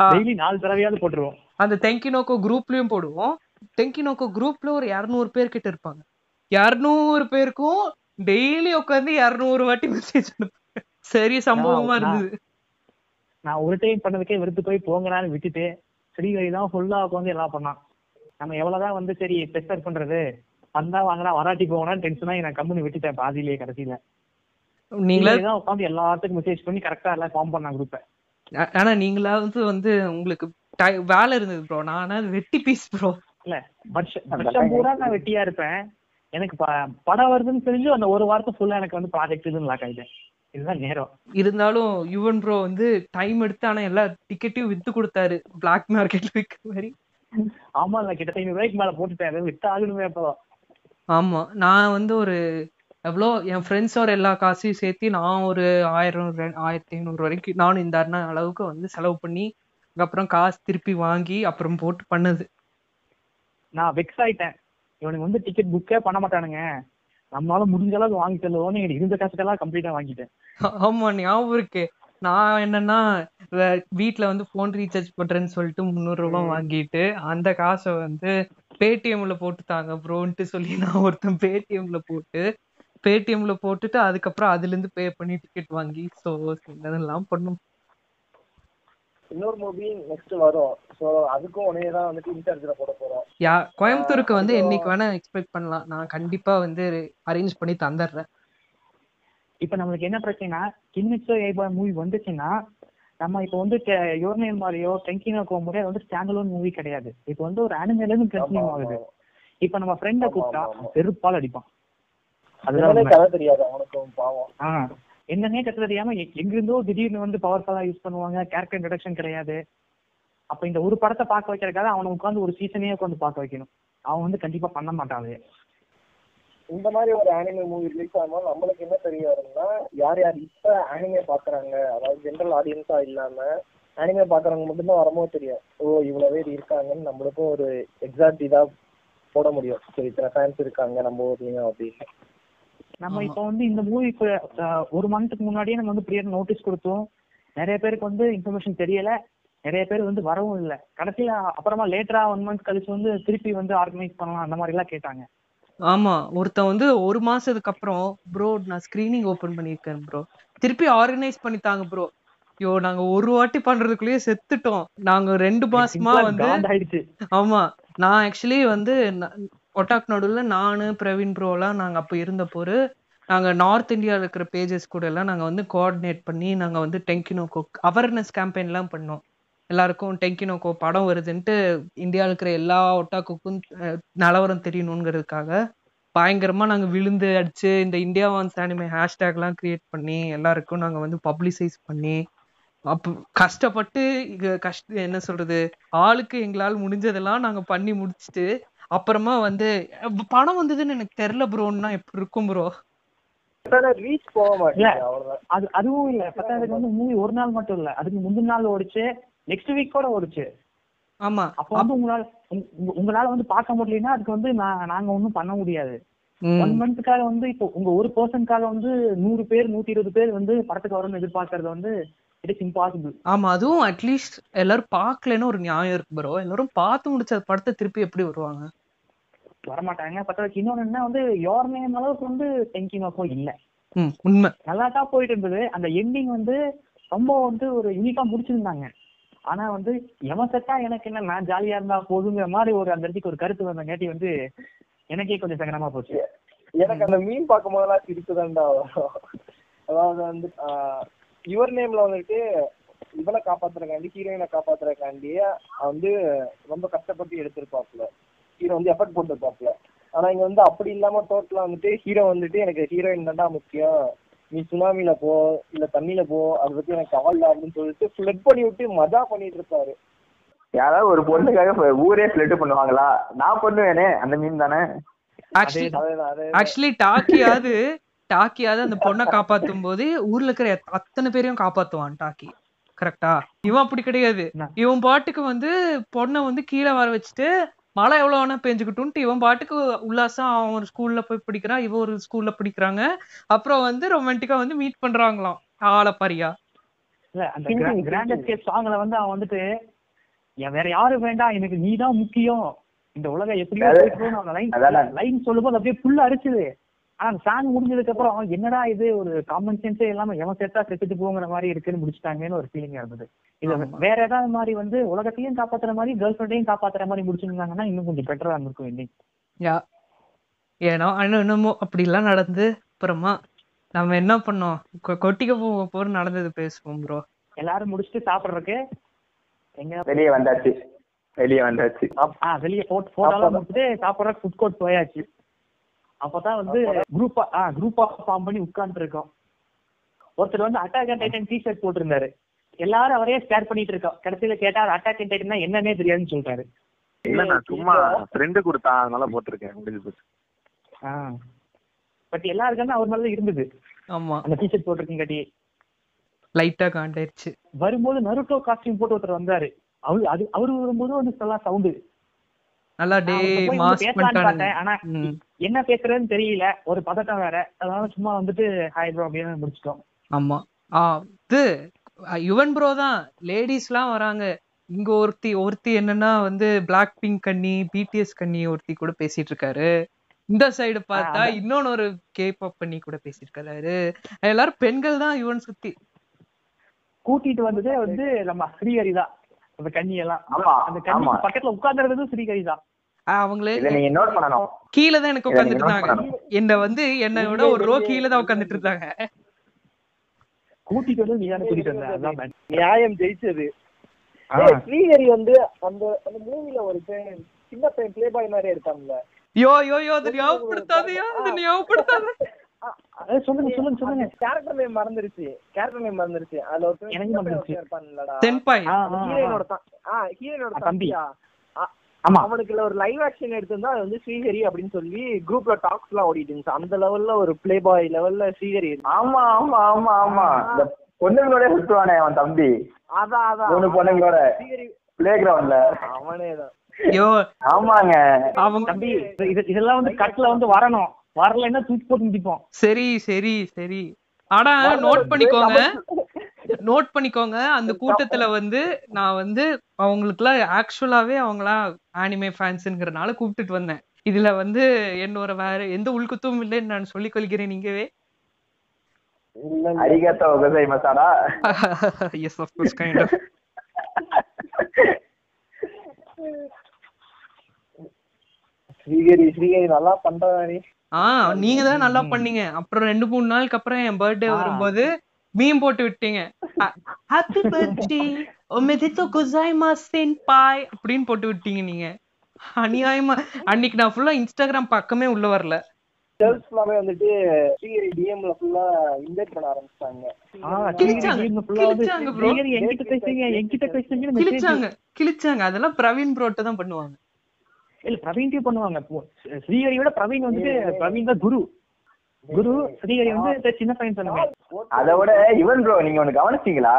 டெய்லி நாலு தடவையாவது போட்டுருவோம்.
அந்த தெங்கினோக்கோ குரூப்லயும் போடுவோம். தெங்கினோக்கோ குரூப்ல ஒரு இரநூறு பேர் கிட்ட இருப்பாங்க. இரநூறு பேருக்கும் டெய்லி உட்காந்து இரநூறு வாட்டி மெசேஜ் சரி சம்பவமா இருந்தது.
நான் ஒரு டைம் பண்ணதுக்கே வெறுத்து போய் போங்கடான்னு விட்டுட்டு ஸ்ரீஹரி தான் ஃபுல்லா உட்காந்து எல்லாம் பண்ணான். நம்ம எவ்வளவுதான் வந்து சரி ப்ரெஷர் பண்றது வந்தா வாங்கடா வராட்டி போங்கடான்னு டென்ஷனா நான் கம்பெனி விட்டுட்டேன் பாதியிலேயே கடைசியில.
நீங்களா?
தான் உட்காந்து எல்லாத்துக்கும் மெசேஜ் பண்ணி கரெக்டா எல்லாம் ஃபார்ம் பண்ணான் குரூப்பை
ஆனா நீங்களாவது வந்து உங்களுக்கு வேலை இருந்தது ப்ரோ நான் வெட்டி பீஸ் ப்ரோ
இல்ல வருஷம் வருஷம் பூரா நான் வெட்டியா இருப்பேன். எனக்கு படம் வருதுன்னு தெரிஞ்சு அந்த ஒரு வாரத்தை ஃபுல்லா எனக்கு வந்து ப்ராஜெக்ட் இதுன்னு லாக் ஆயிட்டேன். இதுதான் நேரம்.
இருந்தாலும் யுவன் ப்ரோ வந்து டைம் எடுத்து ஆனா எல்லா டிக்கெட்டையும் வித்து கொடுத்தாரு. பிளாக் மார்க்கெட்ல விற்கிற மாதிரி.
ஆமா இல்ல கிட்டத்தட்ட ஐநூறு ரூபாய்க்கு மேல போட்டுட்டேன் விட்டு ஆகணுமே அப்போ.
ஆமா. நான் வந்து ஒரு எவ்வளோ என் ஃப்ரெண்ட்ஸோட எல்லா காசையும் சேர்த்து நான் ஒரு ஆயிரம் ஆயிரத்தி ஐநூறு வரைக்கும் நானும் இந்த அளவுக்கு வந்து செலவு பண்ணி அதுக்கப்புறம் காசு திருப்பி வாங்கி அப்புறம் போட்டு பண்ணது.
நான் வெக்ஸ் ஆயிட்டேன். இவனுக்கு வந்து டிக்கெட் புக்கே பண்ண மாட்டானுங்க. நம்மளால முடிஞ்ச அளவுக்கு வாங்கி தருவோம்னு எனக்கு இருந்த காசுக்கெல்லாம் கம்ப்ளீட்டா வாங்கிட்டேன்.
ஆமா ஞாபகம் இருக்கு. நான் என்னன்னா வே- வீட்ல வந்து போன் ரீசார்ஜ் பண்றேன்னு சொல்லிட்டு முந்நூறு ரூபாய் வாங்கிட்டு அந்த காசை வந்து பேடிஎம்ல போட்டு தாங்க ப்ரோன்ட்டு சொல்லி நான் ஒருத்தன் பேடிஎம்ல போட்டு பேடிஎம்ல போட்டுட்டு அதுக்கப்புறம் அதுல இருந்து பே பண்ணி டிக்கெட் வாங்கி ஸோ இதெல்லாம் பண்ணும்
இன்னொரு மூவி நெக்ஸ்ட் வரும். ஸோ அதுக்கும் உடனே தான் வந்துட்டு இன்சார்ஜ்ல போட போறோம்.
யா கோயம்புத்தூருக்கு வந்து என்னைக்கு வேணா எக்ஸ்பெக்ட் பண்ணலாம். நான் கண்டிப்பா வந்து அரேஞ்ச் பண்ணி தந்துடுறேன்.
இப்ப நம்மளுக்கு என்ன பிரச்சனைனா கின்மிட்ஸோ ஏபாய் மூவி வந்துச்சுன்னா நம்ம இப்போ வந்து யோர்னேல் மாதிரியோ டெங்கினோ கோமுறையோ வந்து ஸ்டாண்ட் அலோன் மூவி கிடையாது. இப்போ வந்து ஒரு அனிமேல இருந்து கண்டினியூ ஆகுது. இப்ப நம்ம ஃப்ரெண்ட கூப்பிட்டா. செருப்பால் அடிப்பான். அதுதான்
அதனால
உண்மை.
கதை தெரியாது அவனுக்கும் பாவம்.
ஆ. என்னன்னே கத்து தெரியாம எங்கிருந்தோ திடீர்னு வந்து பவர்ஃபுல்லா யூஸ் பண்ணுவாங்க கேரக்டர் இன்ட்ரடக்ஷன் கிடையாது. அப்ப இந்த ஒரு படத்தை பார்க்க வைக்கிறதுக்காக அவனை உட்காந்து ஒரு சீசனே உட்காந்து பார்க்க வைக்கணும். அவன் வந்து கண்டிப்பா பண்ண மாட்டான்
இந்த மாதிரி ஒரு ஆனிமே மூவி ரிலீஸ் ஆகும்போது நம்மளுக்கு என்ன தெரிய வரும்னா யார் யார் இப்ப ஆனிமே பாக்குறாங்க அதாவது ஜென்ரல் ஆடியன்ஸா இல்லாம ஆனிமே பாக்குறவங்க மட்டும்தான் வரும்போது தெரியும். ஓ இவ்வளவு பேர் இருக்காங்கன்னு நம்மளுக்கும் ஒரு எக்ஸாக்ட் இதா போட முடியும். சரி இத்தனை ஃபேன்ஸ் இருக்காங்க நம்ம ஊர்லயும் அப்படின்னு.
நம்ம. இப்போ வந்து இந்த மூவி ஒரு மந்த்துக்கு முன்னாடியே நம்ம வந்து ப்ரியர் நோட்டீஸ் கொடுத்தோம். நிறைய பேருக்கு வந்து இன்ஃபர்மேஷன் தெரியல. நிறைய பேர் வந்து வரவும் இல்லை. கடைசியில அப்புறமா லேட்டரா ஒன் மந்த் கழிச்சு வந்து திருப்பி வந்து ஆர்கனைஸ் பண்ணலாம் அந்த மாதிரி எல்லாம் கேட்டாங்க.
ஆமா. ஒருத்தன் வந்து ஒரு மாசத்துக்கு அப்புறம் ப்ரோ நான் ஸ்கிரீனிங் ஓபன் பண்ணியிருக்கேன் ப்ரோ திருப்பி ஆர்கனைஸ் பண்ணி தாங்க ப்ரோ ஐயோ நாங்க ஒரு வாட்டி பண்றதுக்குள்ளேயே செத்துட்டோம். நாங்க ரெண்டு மாசமா வந்து ஆமா. நான் ஆக்சுவலி வந்து ஒட்டாக் நடுவில் நான் பிரவீன் ப்ரோலாம் நாங்கள் அப்போ இருந்தப்போது நாங்கள் நார்த் இந்தியாவில் இருக்கிற பேஜஸ் கூட எல்லாம் நாங்கள் வந்து கோஆர்டினேட் பண்ணி நாங்கள் வந்து டெங்கினோகோ அவேர்னஸ் கேம்பெயின்லாம் பண்ணோம். எல்லாருக்கும் டெங்கினோகோ படம் வருதுன்ட்டு இந்தியாவில் இருக்கிற எல்லா ஒட்டாக்குக்கும் நிலவரம் தெரியணுங்கிறதுக்காக பயங்கரமாக நாங்கள் விழுந்து அடித்து இந்த இந்தியா வான்ஸ் அனிமே ஹேஷ்டேக்லாம் க்ரியேட் கிரியேட் பண்ணி எல்லாருக்கும் நாங்கள் வந்து பப்ளிசைஸ் பண்ணி அப்போ கஷ்டப்பட்டு கஷ்ட என்ன சொல்கிறது ஆளுக்கு எங்களால் முடிஞ்சதெல்லாம் நாங்கள் பண்ணி முடிச்சுட்டு அப்புறமா வந்து பணம் வந்ததுன்னு எனக்கு தெரியல ப்ரோன்னா எப்படி இருக்கும் ப்ரோ
அது அதுவும் இல்ல. பத்தாவதுக்கு வந்து மூவி ஒரு நாள் மட்டும் இல்ல. அதுக்கு முந்தின நாள் ஓடிச்சு. நெக்ஸ்ட் வீக் கூட ஓடிச்சு.
ஆமா.
அப்போ வந்து உங்களால உங்க- உங்க- உங்களால வந்து பார்க்க முடியலன்னா அதுக்கு வந்து நான் நாங்க ஒண்ணும் பண்ண முடியாது. ஒன் மந்த்துக்காக வந்து இப்போ உங்க ஒரு பர்சனுக்காக வந்து நூறு பேர் நூத்தி இருபது பேர் வந்து படத்துக்கு வரும்னு எதிர்பார்க்கறது வந்து இட் இஸ் இம்பாசிபிள்
ஆமா. அதுவும் அட்லீஸ்ட் எல்லாரும் பார்க்கலன்னு ஒரு நியாயம் இருக்கு ப்ரோ எல்லாரும் பார்த்து முடிச்ச படத்தை திருப்பி எப்படி வருவாங்க?
வரமாட்டாங்க. பத்தாவதுக்கு இன்னொன்னு என்ன வந்து யோர் நேம் அளவுக்கு வந்து டெங்கி நோக்கோ இல்ல.
ம் உண்மை.
நல்லா தான் போயிட்டு இருந்தது. அந்த எண்டிங் வந்து ரொம்ப வந்து ஒரு யூனிக்கா முடிச்சிருந்தாங்க. ஆனா வந்து எவன் செட்டா எனக்கு என்ன நான் ஜாலியா இருந்தா போதுங்கிற மாதிரி ஒரு அந்த இடத்துக்கு ஒரு கருத்து வந்தங்காட்டி வந்து எனக்கே கொஞ்சம் சங்கடமா போச்சு.
எனக்கு அந்த மீன் பார்க்கும் போதெல்லாம் சிரிப்பு தான்டா வரும் அதாவது வந்து ஆஹ், யுவர் நேம்ல வந்துட்டு இவனை காப்பாத்துறக்காண்டி ஹீரோயினை காப்பாத்துறக்காண்டி வந்து ரொம்ப கஷ்டப்பட்டு எடுத்திருப்பாப்ல ஹீரோ வந்து எஃபர்ட் போட்டிருப்பாப்ல ஆனா இங்க வந்து அப்படி இல்லாம டோட்டலா வந்துட்டு ஹீரோ வந்துட்டு எனக்கு ஹீரோயின் தான்டா முக்கியம். நீ சுனாமில போ இல்ல தண்ணியில போ அதை பத்தி எனக்கு கவலை அப்படின்னு சொல்லிட்டு ஃபிளட் பண்ணி விட்டு மஜா பண்ணிட்டு இருப்பாரு.
யாராவது ஒரு பொண்ணுக்காக ஊரே ஃபிளட் பண்ணுவாங்களா? நான் பண்ணுவேனே அந்த மீன் தானே.
ஆக்சுவலி டாக்கியாவது டாக்கியாவது அந்த பொண்ணை காப்பாத்தும் போது ஊர்ல இருக்கிற அத்தனை பேரையும் காப்பாத்துவான் டாக்கி. கரெக்டா இவன் அப்படி கிடையாது? இவன் பாட்டுக்கு வந்து பொண்ணை வந்து கீழே வர வச்சுட்டு மழை எவ்வளவு வேணா பெஞ்சுக்கிட்டும்ட்டு இவன் பாட்டுக்கு உல்லாசம் அவன் ஒரு ஸ்கூல்ல போய் படிக்கிறான் இவன் ஒரு ஸ்கூல்ல படிக்கிறாங்க அப்புறம் வந்து ரொமான்டிக்கா வந்து மீட் பண்றாங்களாம் ஆள பாரியா
இல்ல அந்த
Thinking,
கிராண்ட்
thinking.
எஸ்கேப் சாங்ல வந்து அவன் வந்துட்டு "என் வேற யாரும் வேண்டாம் எனக்கு நீ தான் முக்கியம் இந்த உலகம் எப்படியோ
அது-
போயிட்டு அவன் லைன்
அதான்.
லைன் சொல்லும்போது அப்படியே புல்ல அரிச்சுது ஆனா அந்த சாங் முடிஞ்சதுக்கு அப்புறம் என்னடா இது ஒரு காமன் சென்ஸே இல்லாம எவன் செத்தா செத்துட்டு போங்கிற மாதிரி இருக்குன்னு முடிச்சிட்டாங்கன்னு ஒரு ஃபீலிங் இருந்தது. இது. வேற ஏதாவது மாதிரி வந்து உலகத்தையும் காப்பாத்துற மாதிரி கேர்ள் ஃபிரெண்டையும் காப்பாத்துற மாதிரி முடிச்சிருந்தாங்கன்னா இன்னும் கொஞ்சம் பெட்டரா இருந்திருக்கும் ending.
யா. ஏன்னா இன்னும் என்னமோ அப்படிலாம் நடந்து அப்புறமா நம்ம என்ன பண்ணோம்? கொட்டிக்க போக போற நடந்தது பேசுவோம் ப்ரோ
எல்லாரும் முடிச்சுட்டு சாப்பிடுறதுக்கு எங்க?
வெளியே வந்தாச்சு. வெளியே வந்தாச்சு.
ஆ வெளியே போட் போட்டோலாம் முடிச்சுட்டு சாப்பிடுற ஃபுட் கோர்ட் போயாச்சு. அப்பதான் வந்து குரூப்பா ஆ குரூப்பா ஃபார்ம் பண்ணி உட்கார்ந்து இருக்கோம் ஒருத்தர் வந்து அட்டாக் அண்ட் டைட்டன் டிஷர்ட் போட்டிருந்தாரு. எல்லாரும் அவரே ஸ்கேர் பண்ணிட்டு இருக்கோம். கடைசியில கேட்டா அட்டாக் அண்ட் டைட்டன் என்னன்னே தெரியாதுன்னு சொல்றாரு.
இல்ல நான் சும்மா ஃப்ரெண்டு கொடுத்தான் அதனால போட்டிருக்கேன். முடிஞ்சு போச்சு.
ஆ. பட் எல்லாருக்குமே அவர் மேல இருந்தது.
ஆமா.
அந்த டிஷர்ட் போட்டிருக்கங்காட்டி.
லைட்டா காண்டாயிருச்சு.
வரும்போது நருட்டோ காஸ்டியூம் போட்டு ஒருத்தர் வந்தாரு. அவரு அது அவரு வரும்போது வந்து நல்லா சவுண்டு
நல்லா டே மாஸ்
பார்த்தேன். ஆனா என்ன பேசுறதுன்னு தெரியல. ஒரு பதட்டம் வேற. அதனால சும்மா வந்துட்டு ஹாய் ப்ரோ அப்படின்னு முடிச்சிட்டோம்.
ஆமா. ஆ இது யுவன் ப்ரோ தான். லேடிஸ்லாம் வராங்க. இங்க ஒருத்தி ஒருத்தி என்னன்னா வந்து பிளாக் பிங்க் கண்ணி பிடிஎஸ் கண்ணி ஒருத்தி கூட பேசிட்டு இருக்காரு இந்த சைடு பார்த்தா. இன்னொன்னு ஒரு கேப் பண்ணி கூட பேசிட்டு இருக்காரு எல்லாரும் பெண்கள் தான் யுவன் சுத்தி.
கூட்டிட்டு வந்ததே வந்து நம்ம ஸ்ரீஹரி தான் அந்த கண்ணி எல்லாம் அந்த கண்ணி பக்கத்துல உட்கார்ந்துருந்ததும் ஸ்ரீஹரி தான்
அவங்களே
இதை நீங்க நோட் பண்ணணும்.
கீழே தான் எனக்கு
note
இருந்தாங்க. என்ன வந்து என்னை விட ஒரு ரோ கீழே தான் உட்காந்துட்டு இருந்தாங்க
கூட்டிட்டு வந்து நீ தானே கூட்டிட்டு வந்த.
நியாயம் ஜெயிச்சது. ஸ்ரீஹரி வந்து அந்த அந்த மூவில ஒரு சின்ன பையன் பிளே பாய் மாதிரி எடுத்தாங்கல்ல
யோ யோ யோ அது ஞாபகப்படுத்தாதயா அது ஞாபகப்படுத்தாத.
சொல்லுங்க சொல்லுங்க சொல்லுங்க.
கேரக்டர் நேம் மறந்துருச்சு. கேரக்டர் நேம் மறந்துருச்சு. அதுல ஒரு
எனக்கு மறந்துருச்சு.
இருப்பான்லடா.
ஆ.
தம்பியா
ஆமா
அவனுக்கு ஒரு லைவ் ஆக்ஷன் எடுத்திருந்தா அது வந்து ஸ்ரீஹரி அப்படின்னு சொல்லி குரூப்ல டாக்ஸ் எல்லாம் ஓடிட்டு இருந்துச்சு. அந்த லெவல்ல ஒரு பிளே பாய் லெவல்ல ஸ்ரீஹரி.
ஆமா ஆமா ஆமா ஆமா. இந்த பொண்ணுங்களோட சுத்துவானே அவன் தம்பி.
அதான் அதான்
மூணு பொண்ணுங்களோட பிளே கிரவுண்ட்ல
அவனே தான்
ஆமாங்க.
அவங்க
தம்பி இது இதெல்லாம் வந்து கட்ல வந்து வரணும். வரலைன்னா தூக்கி போட்டு மிதிப்போம்.
சரி சரி சரி. ஆனா நோட் பண்ணிக்கோங்க. நோட் பண்ணிக்கோங்க. அந்த கூட்டத்துல வந்து நான் வந்து அவங்களுக்குலாம் ஆக்சுவலாவே அவங்களாம் ஆனிமே ஃபேன்ஸ்ங்கிறனால கூப்பிட்டுட்டு வந்தேன். இதுல வந்து என்னோட வேற எந்த உள்குத்தும் இல்லைன்னு நான் சொல்லிக் கொள்கிறேன் நீங்கவே.
அரிகத்தோ உகசை மசாடா
yes of course kind of
Srihari Srihari நல்லா பண்றானே
ஆ நீங்க தான் நல்லா பண்ணீங்க. அப்புறம் ரெண்டு மூணு நாளுக்கு அப்புறம் என் பர்த்டே. வரும்போது மீம் போட்டு விட்டீங்க. ஹாப்பி பர்த்டே ஒமெதித்தோ குசாய்மா சென்பாய் அப்படின்னு போட்டு விட்டீங்க நீங்க. அநியாயமா. அன்னைக்கு நான் ஃபுல்லா இன்ஸ்டாகிராம் பக்கமே உள்ள வரல.
கேர்ள்ஸ் எல்லாமே வந்துட்டு ஸ்ரீஹரி டிஎம்ல ஃபுல்லா இன்வைட் பண்ண
ஸ்ரீஹரி. ஸ்ரீஹரி என்கிட்ட பேசுறீங்க என்கிட்ட பேசுறீங்கன்னு message.
கிழிச்சாங்க. கிழிச்சாங்க. அதெல்லாம் பிரவீன் ப்ரோட்ட தான் பண்ணுவாங்க.
இல்ல பிரவீன் டீ பண்ணுவாங்க இப்போ ஸ்ரீஹரியோட பிரவீன் வந்துட்டு பிரவீன் தான் குரு. குரு ஸ்ரீஹரி வந்து இந்த சின்ன பையன் சொல்லுங்க.
அதை விட இவன் ப்ரோ நீங்க ஒண்ணு கவனிச்சீங்களா?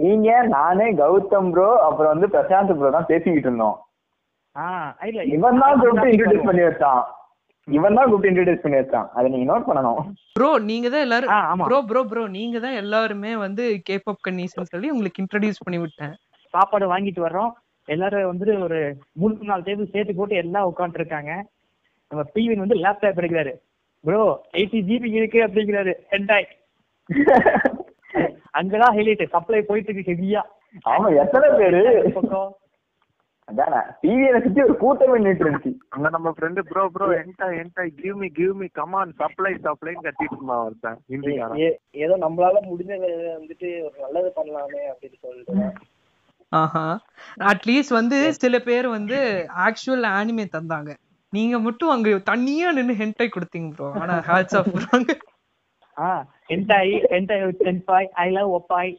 நீங்க நானு கௌதம் ப்ரோ அப்புறம் வந்து பிரசாந்த் ப்ரோ தான் பேசிக்கிட்டு இருந்தோம்.
ஆ இல்ல
இவன் தான் கூப்பிட்டு இன்ட்ரடியூஸ் பண்ணி வச்சான். இவன் தான் கூப்பிட்டு இன்ட்ரடியூஸ் பண்ணி வச்சான். அதை நீங்க நோட் பண்ணணும்.
ப்ரோ நீங்க தான் எல்லாரும். ப்ரோ ப்ரோ ப்ரோ நீங்க தான் எல்லாருமே வந்து கேப் கன்னீஸ்னு சொல்லி உங்களுக்கு இன்ட்ரடியூஸ் பண்ணி விட்டேன்.
சாப்பாடு வாங்கிட்டு வர்றோம். எல்லாரும் வந்துட்டு ஒரு மூணு நாலு டேபிள் சேர்த்து போட்டு எல்லாம் உட்காந்துட்டு இருக்காங்க நம்ம பிவின் வந்து லேப்டாப் எடுக்கிறாரு. ப்ரோ எயிட்டி ஜிபி இருக்கு அப்படிங்கிறாரு. ஹெண்டாய் *laughs* அங்கதான் ஹைலைட் சப்ளை போயிட்டு இருக்கு ஹெவியா
ஆமா எத்தனை பேரு?
பக்கம்.
அதானே டிவியில சுத்தி ஒரு கூட்டமே நின்று இருந்துச்சு.
அங்க நம்ம ஃப்ரெண்டு ப்ரோ ப்ரோ என்டா என்டா give me give me come on supply சப்ளைன்னு கத்திட்டு இருந்தான் ஒருத்தன்
ஏ- ஏதோ நம்மளால முடிஞ்சதை வந்துட்டு ஒரு நல்லது பண்ணலாமே அப்படின்னு சொல்லிட்டு.
ஆஹா. அட்லீஸ்ட் வந்து சில பேர் வந்து ஆக்சுவல் ஆனிமே தந்தாங்க. நீங்க மட்டும் அங்க தனியா நின்னு ஹென்டை கொடுத்தீங்க ப்ரோ ஆனா ஹேட்ஸ் ஆஃப்
ஆ ஹெண்டாய் ஹெண்டாய் டென்பாய் ஐ லவ் ஒப்பாய்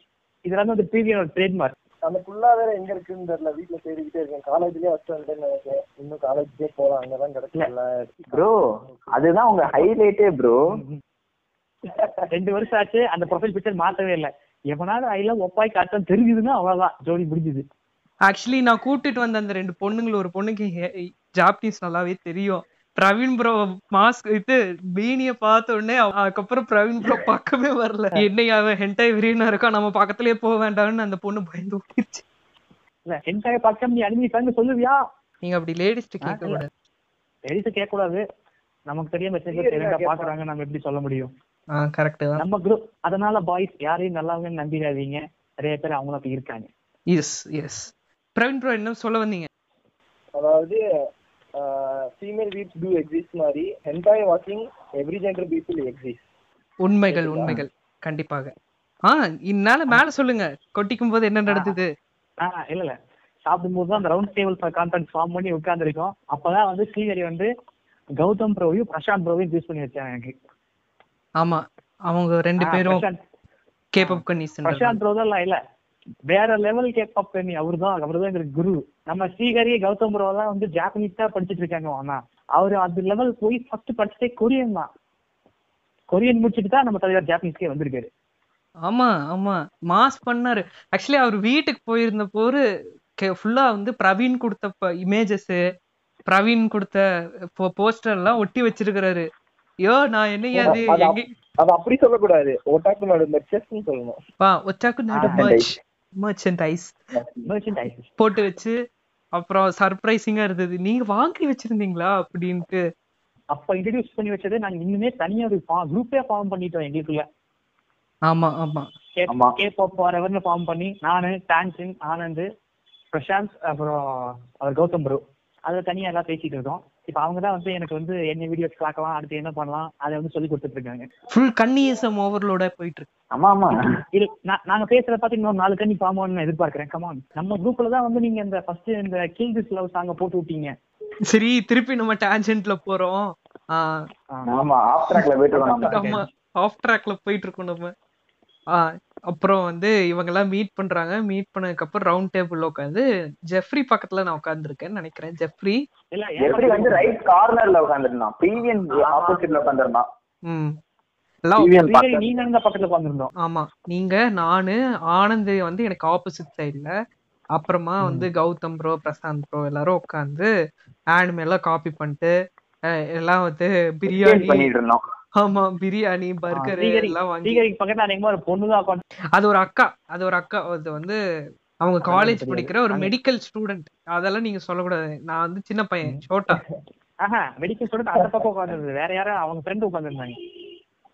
இதெல்லாம் வந்து பிவியோட ட்ரேட்மார்க்
அந்த புல்லா வேற எங்க இருக்குன்னு தெரியல. வீட்டுல தேடிக்கிட்டே இருக்கேன். காலேஜ்லயே வச்சு வந்துட்டேன்னு நினைக்கிறேன். இன்னும் காலேஜ்லயே போலாம். அங்கதான் கிடைக்கல.
ப்ரோ அதுதான் உங்க ஹைலைட்டே ப்ரோ
ரெண்டு வருஷம் ஆச்சு. அந்த ப்ரொஃபைல் பிக்சர் மாத்தவே இல்ல. எவனாவது ஐ லவ் ஒப்பாய் காட்டம் தெரிஞ்சதுன்னா அவ்வளவுதான். ஜோடி முடிஞ்சது.
ஆக்சுவலி நான் கூட்டிட்டு வந்த அந்த ரெண்டு பொண்ணுங்கள ஒரு பொண்ணுக்கு ஜாப்பனீஸ் நல்லாவே தெரியும். பிரவீன் ப்ரோ மாஸ்க் இது பீனிய பார்த்த உடனே அதுக்கப்புறம் பிரவீன் ப்ரோ பக்கமே வரல. என்னை அவன் ஹென்டை விரியனா இருக்கா நம்ம பக்கத்துலயே போக வேண்டாம்னு அந்த பொண்ணு பயந்து ஓடிடுச்சு.
ஹெண்டாய் பக்கம் நீ அனிமி ஃபேன் சொல்லுவியா?
நீங்க அப்படி லேடிஸ்ட் கேட்க. கூடாது
எடிட்டு கேட்க கூடாது நமக்கு தெரியாம மெசேஜ் பாக்குறாங்க நம்ம எப்படி சொல்ல முடியும்?
ஆ கரெக்ட் தான்.
நம்ம குரூப் அதனால பாய்ஸ் யாரையும் நல்லாவே நம்பிடாதீங்க. நிறைய பேர் அவங்களும் அப்படி இருக்காங்க.
எஸ் எஸ் பிரவீன் ப்ரோ என்ன சொல்ல வந்தீங்க?
அதாவது ஃபீமேல் வீப்ஸ் டூ எக்ஸிஸ்ட் மாதிரி hentai walking every gender people exist
உண்மைகள் உண்மைகள். கண்டிப்பாக. ஆ இந்நாள மேல சொல்லுங்க. கொட்டிக்கும் போது என்ன நடந்தது?
இல்ல இல்ல. சாப்பிடும்போது தான் அந்த ரவுண்ட் டேபிள் கான்ஃபரன்ஸ் ஃபார்ம் பண்ணி உட்கார்ந்துருக்கோம். அப்பதான் வந்து ஸ்ரீஹரி வந்து கௌதம் ப்ரோவையும் பிரசாந்த் ப்ரோவையும் யூஸ் பண்ணி வச்சாங்க எனக்கு.
ஆமா. அவங்க ரெண்டு பேரும் கேப் கன்னிஸ்
பிரசாந்த் ப்ரோ தான் இல்ல. வேற லெவல் கேப் அப் பண்ணி அவர்தான் அவர்தான் எங்களுக்கு குரு. நம்ம ஸ்ரீஹரி கௌதம் எல்லாம் வந்து ஜாப்பனீஸ் தான் படிச்சிட்டு இருக்காங்க ஆனா அவரு அந்த லெவல் போய் ஃபர்ஸ்ட் படிச்சதே கொரியன் தான். கொரியன் முடிச்சிட்டு தான் நம்ம தலைவர் ஜாப்பனீஸ்க்கே வந்திருக்காரு.
ஆமா ஆமா. மாஸ் பண்ணாரு. ஆக்சுவலி அவர் வீட்டுக்கு போயிருந்த போரு ஃபுல்லா வந்து பிரவீன் கொடுத்த இமேஜஸ் பிரவீன் கொடுத்த போஸ்டர் எல்லாம் ஒட்டி வச்சிருக்கிறாரு. ஐயோ நான் என்னையா அது
அது
எங்க
அது அப்படி சொல்லக்கூடாது. ஒட்டாக்கு நாடு சொல்லணும்.
வா ஒச்சாக்கு நாடு மர்ச்சன்டைஸ்
மெர்ச்சன்டைஸ்
போட்டு வச்சு அப்புறம் சர்ப்ரைசிங்கா இருந்தது. நீங்க வாங்கி வச்சிருந்தீங்களா? அப்படின்ட்டு.
அப்ப இன்ட்ரடியூஸ் பண்ணி வச்சது நாங்க இன்னுமே தனியா ஒரு குரூப்பே ஃபார்ம் பண்ணிட்டோம் எங்களுக்குள்ள.
ஆமா ஆமா.
ஆமா.
கே பாப் ஃபாரெவர்னு ஃபார்ம் பண்ணி நானு டான்சிங் ஆனந்த் பிரசாந்த் அப்புறம் அவர் கௌதம் ப்ரோ அதுல தனியா எல்லாம் பேசிட்டு இருக்கோம் இப்ப அவங்க தான் வந்து எனக்கு வந்து என்ன வீடியோஸ் பார்க்கலாம் அடுத்து என்ன பண்ணலாம் அதை வந்து சொல்லி கொடுத்துட்டு இருக்காங்க.
ஃபுல் கன்னியசம் ஓவர்லோட போயிட்டு இருக்கு.
ஆமா ஆமா.
இது நாங்க பேசுறத பார்த்து இன்னொரு நாலு கண்ணி ஃபார்ம் ஆகணும்னு எதிர்பார்க்கிறேன். கமான் நம்ம குரூப்ல தான் வந்து நீங்க இந்த ஃபர்ஸ்ட் இந்த கில் திஸ் லவ் சாங்க போட்டு விட்டீங்க.
சரி திருப்பி நம்ம டான்ஜென்ட்ல போறோம்.
ஆமா ஆஃப் ட்ராக்ல போயிட்டு இருக்கோம்.
ஆஃப் ட்ராக்ல போயிட்டு இருக்கோம் நம்ம. ஆஹ் அப்புறம் வந்து இவங்க எல்லாம் மீட் பண்றாங்க. மீட் பண்ணதுக்கு அப்புறம் ரவுண்ட் டேபிள்ல உட்காந்து ஜெஃப்ரி பக்கத்துல நான் உட்காந்துருக்கேன்னு நினைக்கிறேன். ஜெஃப்ரி
இல்ல
வந்து ரைட் கார்னர்ல ப்ரீவியன் ஆப்போசிட்ல
ம்.
நீங்க பக்கத்துல
ஆமா. நீங்க நானு ஆனந்த் வந்து எனக்கு ஆப்போசிட் சைடுல அப்புறமா வந்து கௌதம் ப்ரோ பிரசாந்த் ப்ரோ எல்லாரும் உட்காந்து ஆனிமே எல்லாம் காப்பி பண்ணிட்டு எல்லாம் வந்து பிரியாணி
பண்ணிட்டு இருந்தோம்.
ஆமா பிரியாணி பர்கர்
ஸ்ரீஹரி
எல்லாம் வாங்கி
பக்கத்துல அநேகமா ஒரு பொண்ணு தான்
அது ஒரு அக்கா அது ஒரு அக்கா அது வந்து அவங்க காலேஜ் படிக்கிற ஒரு மெடிக்கல் ஸ்டூடெண்ட் அதெல்லாம் நீங்க சொல்லக்கூடாது. நான் வந்து சின்ன பையன் ஷோட்டா
ஆஹா மெடிக்கல் ஸ்டூடெண்ட் அந்த பக்கம் உட்காந்துருந்தது வேற யாரும் அவங்க ஃப்ரெண்டு உட்காந்துருந்தாங்க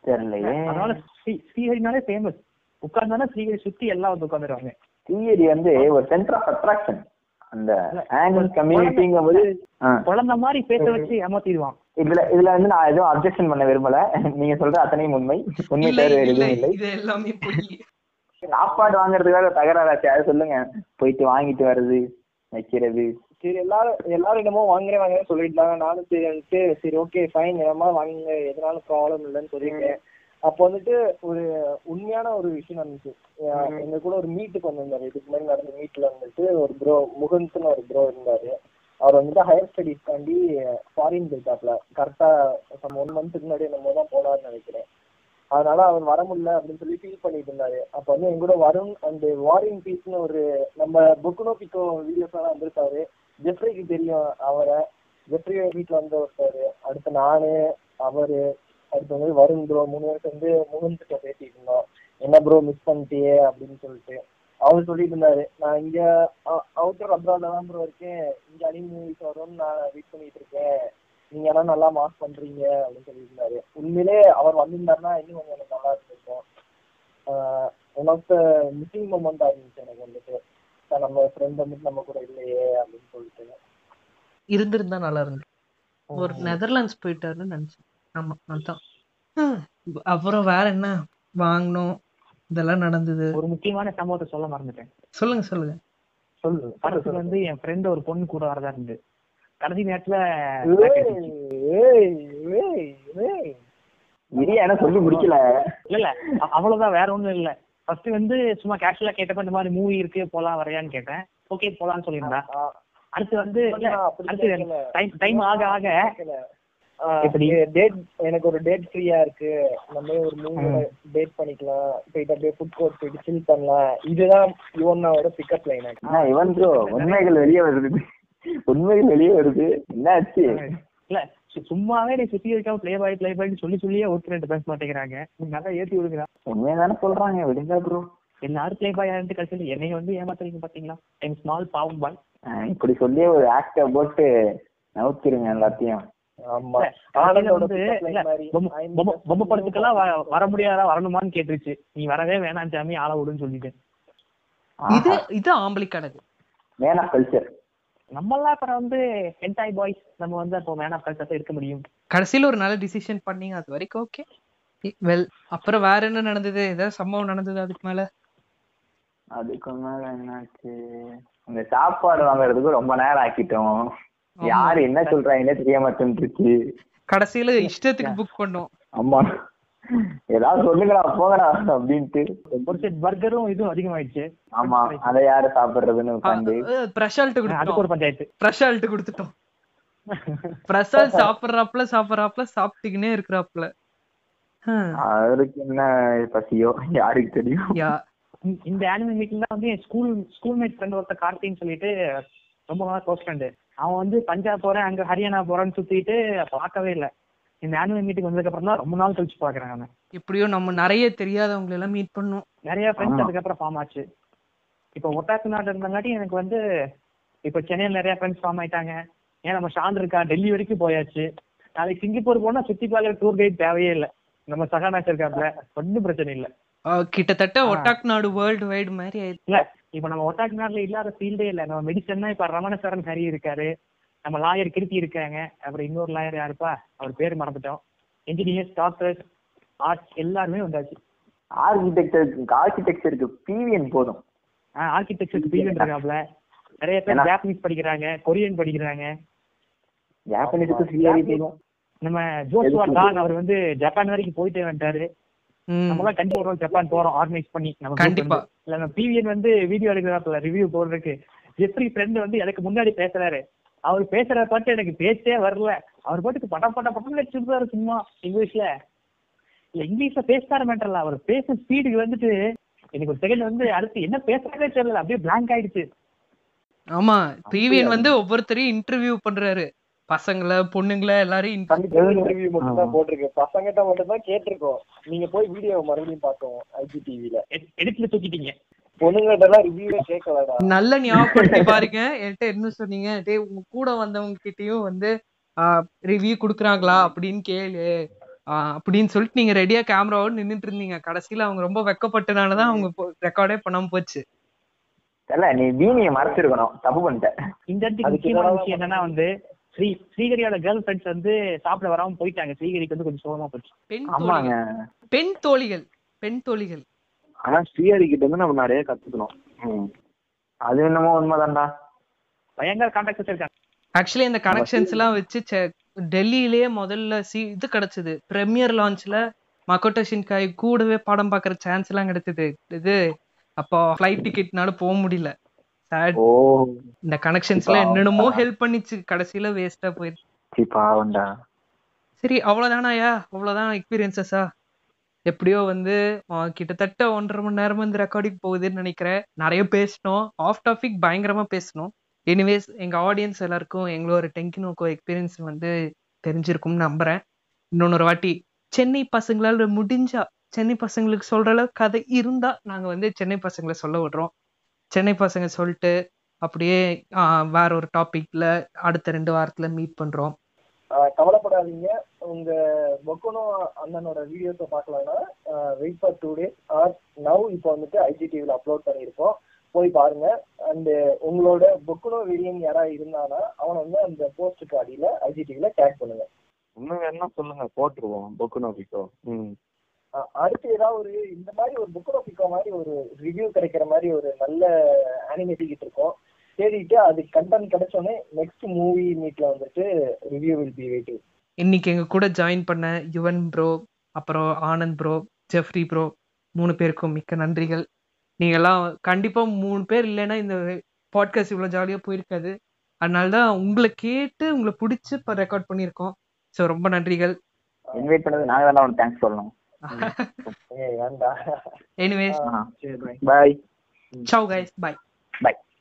தெரியலையே.
அதனால ஸ்ரீ- ஸ்ரீஹரினாலே ஃபேமஸ் உட்கார்ந்தானா ஸ்ரீஹரி சுத்தி எல்லாம் வந்து உட்காந்துருவாங்க
தியரி வந்து ஒரு சென்டர் ஆஃப் அட்ராக்ஷன் அந்த ஆனிமல் கம்யூனிட்டிங்கும் போது.
குழந்தை மாதிரி பேச வச்சு ஏமாத்திடுவான்.
இதுல இதுல வந்து நான் எதுவும் அப்ஜெக்ஷன் பண்ண விரும்பல. நீங்க சொல்ற அத்தனையும் உண்மை. உண்மை
இல்லை
எதுவும் இல்லை
இது எல்லாமே பொய்.
சாப்பாடு வாங்குறதுக்காக தகராறாச்சு அதை சொல்லுங்க. போயிட்டு வாங்கிட்டு வர்றது வைக்கிறது.
சரி எல்லாரும் எல்லாரும் என்னமோ வாங்குறேன் வாங்குறேன் சொல்லிட்டாங்க நானும் சரி வந்துட்டு சரி ஓகே ஃபைன் என்னமா வாங்குங்க. எதனாலும் ப்ராப்ளம் இல்லைன்னு சொல்லியிருக்கேன் அப்போ வந்துட்டு ஒரு உண்மையான ஒரு விஷயம் நடந்துச்சு. எங்க கூட ஒரு மீட்டுக்கு வந்திருந்தாரு. இதுக்கு முன்னாடி நடந்த மீட்ல வந்துட்டு ஒரு ப்ரோ முகுந்த்னு ஒரு ப்ரோ இருந்தாரு. அவர் வந்துட்டு ஹையர் ஸ்டடீஸ்க்காண்டி ஃபாரின் போயிட்டாப்ல. கரெக்டா நம்ம ஒன் மந்த்துக்கு முன்னாடி என்னமோ தான் போனார்னு நினைக்கிறேன். அதனால அவர் வர முடியல அப்படின்னு சொல்லி ஃபீல் பண்ணிட்டு இருந்தாரு. அப்ப வந்து எங்க கூட வருண் அண்ட் வாரின் பீஸ்னு ஒரு நம்ம புக்குனோ பிக்கோ வீடியோஸ் எல்லாம் வந்திருக்காரு. ஜெஃப்ரிக்கு தெரியும் அவரை. ஜெஃப்ரி வீட்டுல வந்து ஒருத்தர். அடுத்து நானு அவரு அடுத்து வந்து வருண் ப்ரோ மூணு பேருக்கு வந்து முகந்துட்ட பேசிட்டு இருந்தோம். என்ன ப்ரோ மிஸ் பண்ணிட்டியே அப்படின்னு சொல்லிட்டு. அவர் சொல்லிட்டு இருந்தாரு. நான் இங்க அவுட்டர் அப்ராட்ல தான் ப்ரோ இருக்கேன். இங்க அனி மூவிஸ் வரும்னு நான் வெயிட் பண்ணிட்டு இருக்கேன். நீங்க ஆனா நல்லா மார்க் பண்றீங்க? அப்படின்னு சொல்லியிருந்தாரு உண்மையிலே அவர் வந்திருந்தாருன்னா இன்னும் கொஞ்சம் எனக்கு நல்லா இருந்திருக்கும். One of the missing moment இருந்துச்சு எனக்கு வந்துட்டு. நம்ம ஃப்ரெண்ட் வந்துட்டு நம்ம கூட இல்லையே அப்படின்னு சொல்லிட்டு.
இருந்திருந்தா நல்லா இருந்து ஒரு நெதர்லாண்ட்ஸ் போயிட்டாருன்னு நினைச்சேன். ஆமா அதான். அப்புறம் வேற என்ன? வாங்கணும். இதெல்லாம் நடந்தது.
ஒரு முக்கியமான சம்பவத்தை சொல்ல மறந்துட்டேன்.
சொல்லுங்க சொல்லுங்க.
சொல்லு படத்துக்கு வந்து என் ஃப்ரெண்ட் ஒரு பொண்ணு கூட வரதா இருந்து. கடைசி நேரத்துல
என்ன சொல்லி முடிக்கல?
இல்ல இல்ல அவ்வளவுதான் வேற ஒண்ணும் இல்ல. ஃபர்ஸ்ட் வந்து சும்மா கேஷுவலா கேட்டப்ப இந்த மாதிரி மூவி இருக்கு போலாம் வரையான்னு கேட்டேன். ஓகே போலாம்னு சொல்லியிருந்தா. அடுத்து வந்து அடுத்து. டைம் டைம் ஆக ஆக?
டேட் எனக்கு ஒரு டேட் ஃப்ரீயா இருக்கு. நம்ம ஒரு மூணு டேட் பண்ணிக்கலாம். போயிட்டு அப்படியே ஃபுட் கோர்ட் போயிட்டு சில் பண்ணலாம். இதுதான் யுவனாவோட பிக்கப் லைன்
இவன் ப்ரோ உண்மைகள் வெளியே வருது. உண்மைகள் வெளியே வருது. என்னாச்சு?
இல்ல சும்மாவே நீ சுத்தி இருக்க பிளே பாய் பிளே பாய்னு சொல்லி சொல்லியே ஒருத்தர் ரெண்டு பேச மாட்டேங்கிறாங்க. நீ நல்லா ஏத்தி விடுங்கிறா
உண்மையை தானே சொல்றாங்க. விடுங்க ப்ரோ
எல்லாரும் பிளே பாய் ஆயிருந்து கடைசியில் என்னைய வந்து ஏமாத்துறீங்க பாத்தீங்களா? என் ஸ்மால் பாவம் பாய்
இப்படி சொல்லியே ஒரு ஆக்ட போட்டு நவுத்திருங்க எல்லாத்தையும்.
பொம்மை- படத்துக்கெல்லாம் வர முடியாதா? வரணுமான்னு கேட்டுருச்சு. நீ வரவே வேணாம் சாமி ஆள விடுன்னு சொல்லிட்டேன்.
இது இது ஆம்பளிக்கானது
மேன் கல்ச்சர்
நம்மளாம் அப்புறம் வந்து ஹென்டாய் பாய்ஸ் நம்ம வந்து அப்போ மேன் ஆஃப் கல்ச்சர் இருக்க முடியும்.
கடைசியில ஒரு நல்ல டிசிஷன் பண்ணீங்க அது வரைக்கும் ஓகே வெல் அப்புறம் வேற என்ன நடந்தது? ஏதாவது சம்பவம் நடந்தது அதுக்கு மேல?
அதுக்கு மேல என்னாச்சு? இந்த சாப்பாடு வாங்குறதுக்கு ரொம்ப நேரம் ஆக்கிட்டோம். யாரு என்ன சொல்றாங்கன்னே தெரிய மாட்டேன்ருச்சு
கடைசியில *laughs* இஷ்டத்துக்கு புக் பண்ணோம்.
ஆமா. ஏதாவது சொல்லுங்கடா போங்கடா அப்படின்ட்டு.
பர்கரும் இதுவும் அதிகமாயிடுச்சு.
ஆமா அதை யாரு சாப்பிடுறதுன்னு உட்காந்து.
பிரசால்ட்
அதுக்கு ஒரு பஞ்சாயத்து.
பிரசால்ட் கொடுத்துட்டோம். *laughs* பிரசால் சாப்பிடுறாப்புல சாப்பிடுறாப்புல சாப்பிட்டுக்கினே இருக்கிறாப்புல. ஹம்.
அவருக்கு என்ன பசியோ யாருக்கு தெரியும்.
இந்த- இந்த ஆனிமே மீட்டிங் தான் வந்து என் ஸ்கூல் ஸ்கூல்மேட் ஃப்ரெண்ட் ஒருத்த கார்த்தின்னு சொல்லிட்டு ரொம்ப நாள் க்ளோஸ் ஃப்ரெண்டு அவன் வந்து பஞ்சாப் போறேன் அங்க ஹரியானா போறேன்னு சுத்திட்டு பார்க்கவே இல்லை. இந்த ஆனுவல் மீட்டிங் வந்ததுக்கு அப்புறம் தான் ரொம்ப நாள் கழிச்சு பாக்குறேன் அவன்
எப்படியோ நம்ம நிறைய தெரியாதவங்களை எல்லாம் மீட் பண்ணோம்.
நிறைய ஃப்ரெண்ட்ஸ். அதுக்கப்புறம் ஃபார்ம் ஆச்சு. இப்போ ஒட்டாக்கு நாடு இருந்தங்காட்டி எனக்கு வந்து இப்போ சென்னையில் நிறைய ஃப்ரெண்ட்ஸ் ஃபார்ம் ஆயிட்டாங்க. ஏன் நம்ம ஷாந்த் இருக்கா? டெல்லி வரைக்கும் போயாச்சு. நாளைக்கு சிங்கப்பூர் போனா சுத்தி பார்க்குற டூர் கைட் தேவையே இல்லை. நம்ம சகானாச்சு இருக்காப்ல ஒன்றும் பிரச்சனை இல்லை.
கிட்டத்தட்ட. ஒட்டாக் நாடு வேர்ல்டு வைடு மாதிரி ஆயிடுச்சு.
இல்ல இப்போ நம்ம ஒட்டாக்கு நாடுல இல்லாத ஃபீல்டே இல்லை. நம்ம மெடிசன்னா இப்போ ரமணசரன் ஹரி இருக்காரு. நம்ம லாயர் கிருத்தி இருக்காங்க. அப்புறம் இன்னொரு லாயர் யாருப்பா அவர் பேர் மறந்துட்டோம். இன்ஜினியர்ஸ் டாக்டர்ஸ் ஆர்ட்ஸ் எல்லாருமே வந்தாச்சு.
ஆர்கிடெக்சருக்கு ஆர்கிடெக்சருக்கு பிவிஎன் போதும்.
ஆர்கிடெக்சருக்கு பீவன் இருக்காப்ல. நிறைய பேர் ஜாப்பனீஸ் படிக்கிறாங்க. கொரியன் படிக்கிறாங்க.
ஜாப்பனீஸுக்கு சிஆரி போதும்.
நம்ம
எதுக்கு?
டான் அவர் வந்து ஜப்பான் வரைக்கும் போயிட்டே வந்துட்டாரு.
ம்.
நம்மளாம் கண்டிப்பா ஒரு நாள் ஜப்பான் போறோம். ஆர்கனைஸ் பண்ணி நம்ம
கண்டிப்பா.
இல்ல பிவிஎன் வந்து வீடியோ எடுக்கிறாப்புல ரிவ்யூ போடுறதுக்கு ஜெஃப்ரி ஃப்ரெண்ட் வந்து எனக்கு முன்னாடி பேசுறாரு? அவர் பேசுற பாட்டு எனக்கு பேச்சே வரல. அவர் பாட்டுக்கு படம் படம் படம் வச்சிருந்தாரு சும்மா இங்கிலீஷ்ல இல்ல இங்கிலீஷ்ல பேசினாரு மேட்டர்ல அவர் பேச ஸ்பீடுக்கு வந்துட்டு எனக்கு ஒரு செகண்ட் வந்து அடுத்து என்ன பேசுறதே தெரியல. அப்படியே blank ஆயிடுச்சு.
ஆமா பிவிஎன் வந்து ஒவ்வொருத்தரையும் இன்டர்வியூ பண்றாரு. பசங்களை பொண்ணுங்களை எல்லாரையும் in-
இன்டர்வியூ மட்டும் தான் போட்டிருக்கு பசங்கிட்ட மட்டும் தான் கேட்டிருக்கோம். நீங்க போய் வீடியோ மறுபடியும் பார்க்கவும் ஐஜி டிவில
எடுத்துல தூக்கிட்டீங்க.
நல்ல ஞாபகப்படுத்தி பாருங்க. என்கிட்ட என்ன சொன்னீங்க? டேய் உங்க கூட வந்தவங்க கிட்டயும் வந்து ரிவ்யூ குடுக்குறாங்களா? அப்படின்னு கேளு. ஆஹ் அப்படின்னு சொல்லிட்டு நீங்க ரெடியா கேமராவோட நின்னுட்டு இருந்தீங்க. கடைசியில அவங்க ரொம்ப வெக்கப்பட்டனாலதான் அவங்க ரெக்கார்டே பண்ணாம போச்சு.
இல்ல நீ பீனியை மறைச்சிருக்கணும். தப்பு பண்ணிட்ட.
இந்த இடத்துக்கு முக்கியமான விஷயம் என்னன்னா வந்து ஸ்ரீ ஸ்ரீகரியோட கேர்ள் ஃபிரெண்ட்ஸ் வந்து சாப்பிட வராம போயிட்டாங்க. ஸ்ரீகரிக்கு வந்து கொஞ்சம் சோகமா போச்சு.
பெண்
ஆமாங்க.
தோழிகள். பெண் தோழிகள். பெண் தோழிகள்.
ஆனா ஸ்ரீஹரி கிட்ட இருந்து நம்ம நிறைய கத்துக்கணும்.
அது என்னமோ உண்மைதான்டா.
பயங்கர கான்டாக்ட் வச்சிருக்காங்க.
ஆக்சுவலி இந்த கனெக்ஷன்ஸ் எல்லாம் வச்சு டெல்லியிலேயே முதல்ல சி இது கிடைச்சது. பிரீமியர் லான்ச்ல மக்கோட்டோ ஷின்காய் கூடவே படம் பார்க்குற சான்ஸ் எல்லாம் கிடைச்சது. இது அப்போ ஃப்ளைட் டிக்கெட்னால போக முடியல. இந்த கனெக்ஷன்ஸ்ல என்னென்னமோ ஹெல்ப் பண்ணிச்சு. கடைசியில வேஸ்டா போயிடுச்சு.
சி பாவம்டா.
சரி அவ்வளவுதானாயா அவ்வளவுதான் எக்ஸ்பீரியன்சஸா எப்படியோ வந்து கிட்டத்தட்ட ஒன்றரை மணி நேரம் இந்த ரெக்கார்டிங் போகுதுன்னு நினைக்கிறேன். நிறைய பேசினோம் ஆஃப் டாபிக் பயங்கரமா பேசணும். எனிவேஸ் எங்க ஆடியன்ஸ் எல்லாருக்கும் எங்களோட டெங்கினோக்கோ எக்ஸ்பீரியன்ஸ் வந்து தெரிஞ்சிருக்கும்னு நம்புறேன். இன்னொன்னொரு வாட்டி சென்னை பசங்களால முடிஞ்சா சென்னை பசங்களுக்கு சொல்ற அளவுக்கு கதை இருந்தா நாங்க வந்து சென்னை பசங்களை சொல்ல விடுறோம். சென்னை பசங்க சொல்லிட்டு அப்படியே வேற ஒரு டாபிக்ல அடுத்த ரெண்டு வாரத்துல மீட் பண்றோம்.
கவலைப்படாதீங்க. உங்க பொக்குனோ அண்ணனோட வீடியோஸை பார்க்கலன்னா wait for two days or now இப்போ வந்துட்டு ஐஜி டிவில அப்லோட் பண்ணியிருக்கோம். போய் பாருங்க. அண்ட் உங்களோட பொக்குனோ வீடியன் யாரா இருந்தானா அவனை வந்து அந்த போஸ்டுக்கு அடியில ஐஜி டிவில டேக் பண்ணுங்க.
இன்னும் வேணா சொல்லுங்க? போட்டுருவோம். பொக்கு நோக்கிக்கோ ம்.
அடுத்து ஏதாவது ஒரு இந்த மாதிரி ஒரு புக் பிக்கோ மாதிரி ஒரு ரிவ்யூ கிடைக்கிற மாதிரி ஒரு நல்ல அனிமே தேடிட்டு இருக்கோம். தேடிட்டு அது கண்டென்ட் கிடைச்சோடனே நெக்ஸ்ட் மூவி மீட்ல வந்துட்டு ரிவ்யூ வில் பி வெயிட்டிங்
இன்னைக்கு எங்க கூட ஜாயின் பண்ண யுவன் ப்ரோ அப்புறம் ஆனந்த் ப்ரோ ஜெஃப்ரி ப்ரோ மூணு பேருக்கும் மிக்க நன்றிகள். நீங்க எல்லாம் கண்டிப்பா மூணு பேர் இல்லைன்னா இந்த பாட்காஸ்ட் இவ்வளவு ஜாலியா போயிருக்காது. அதனால தான் உங்களை கேட்டு உங்களை பிடிச்சி இப்போ ரெக்கார்ட் பண்ணியிருக்கோம். ஸோ ரொம்ப நன்றிகள்.
இன்வைட் பண்ணது நாங்க தானே தேங்க்ஸ் சொல்லணும்.
ஏய் வேண்டாம்
எனிவேஸ்
ஆ
சரி bye.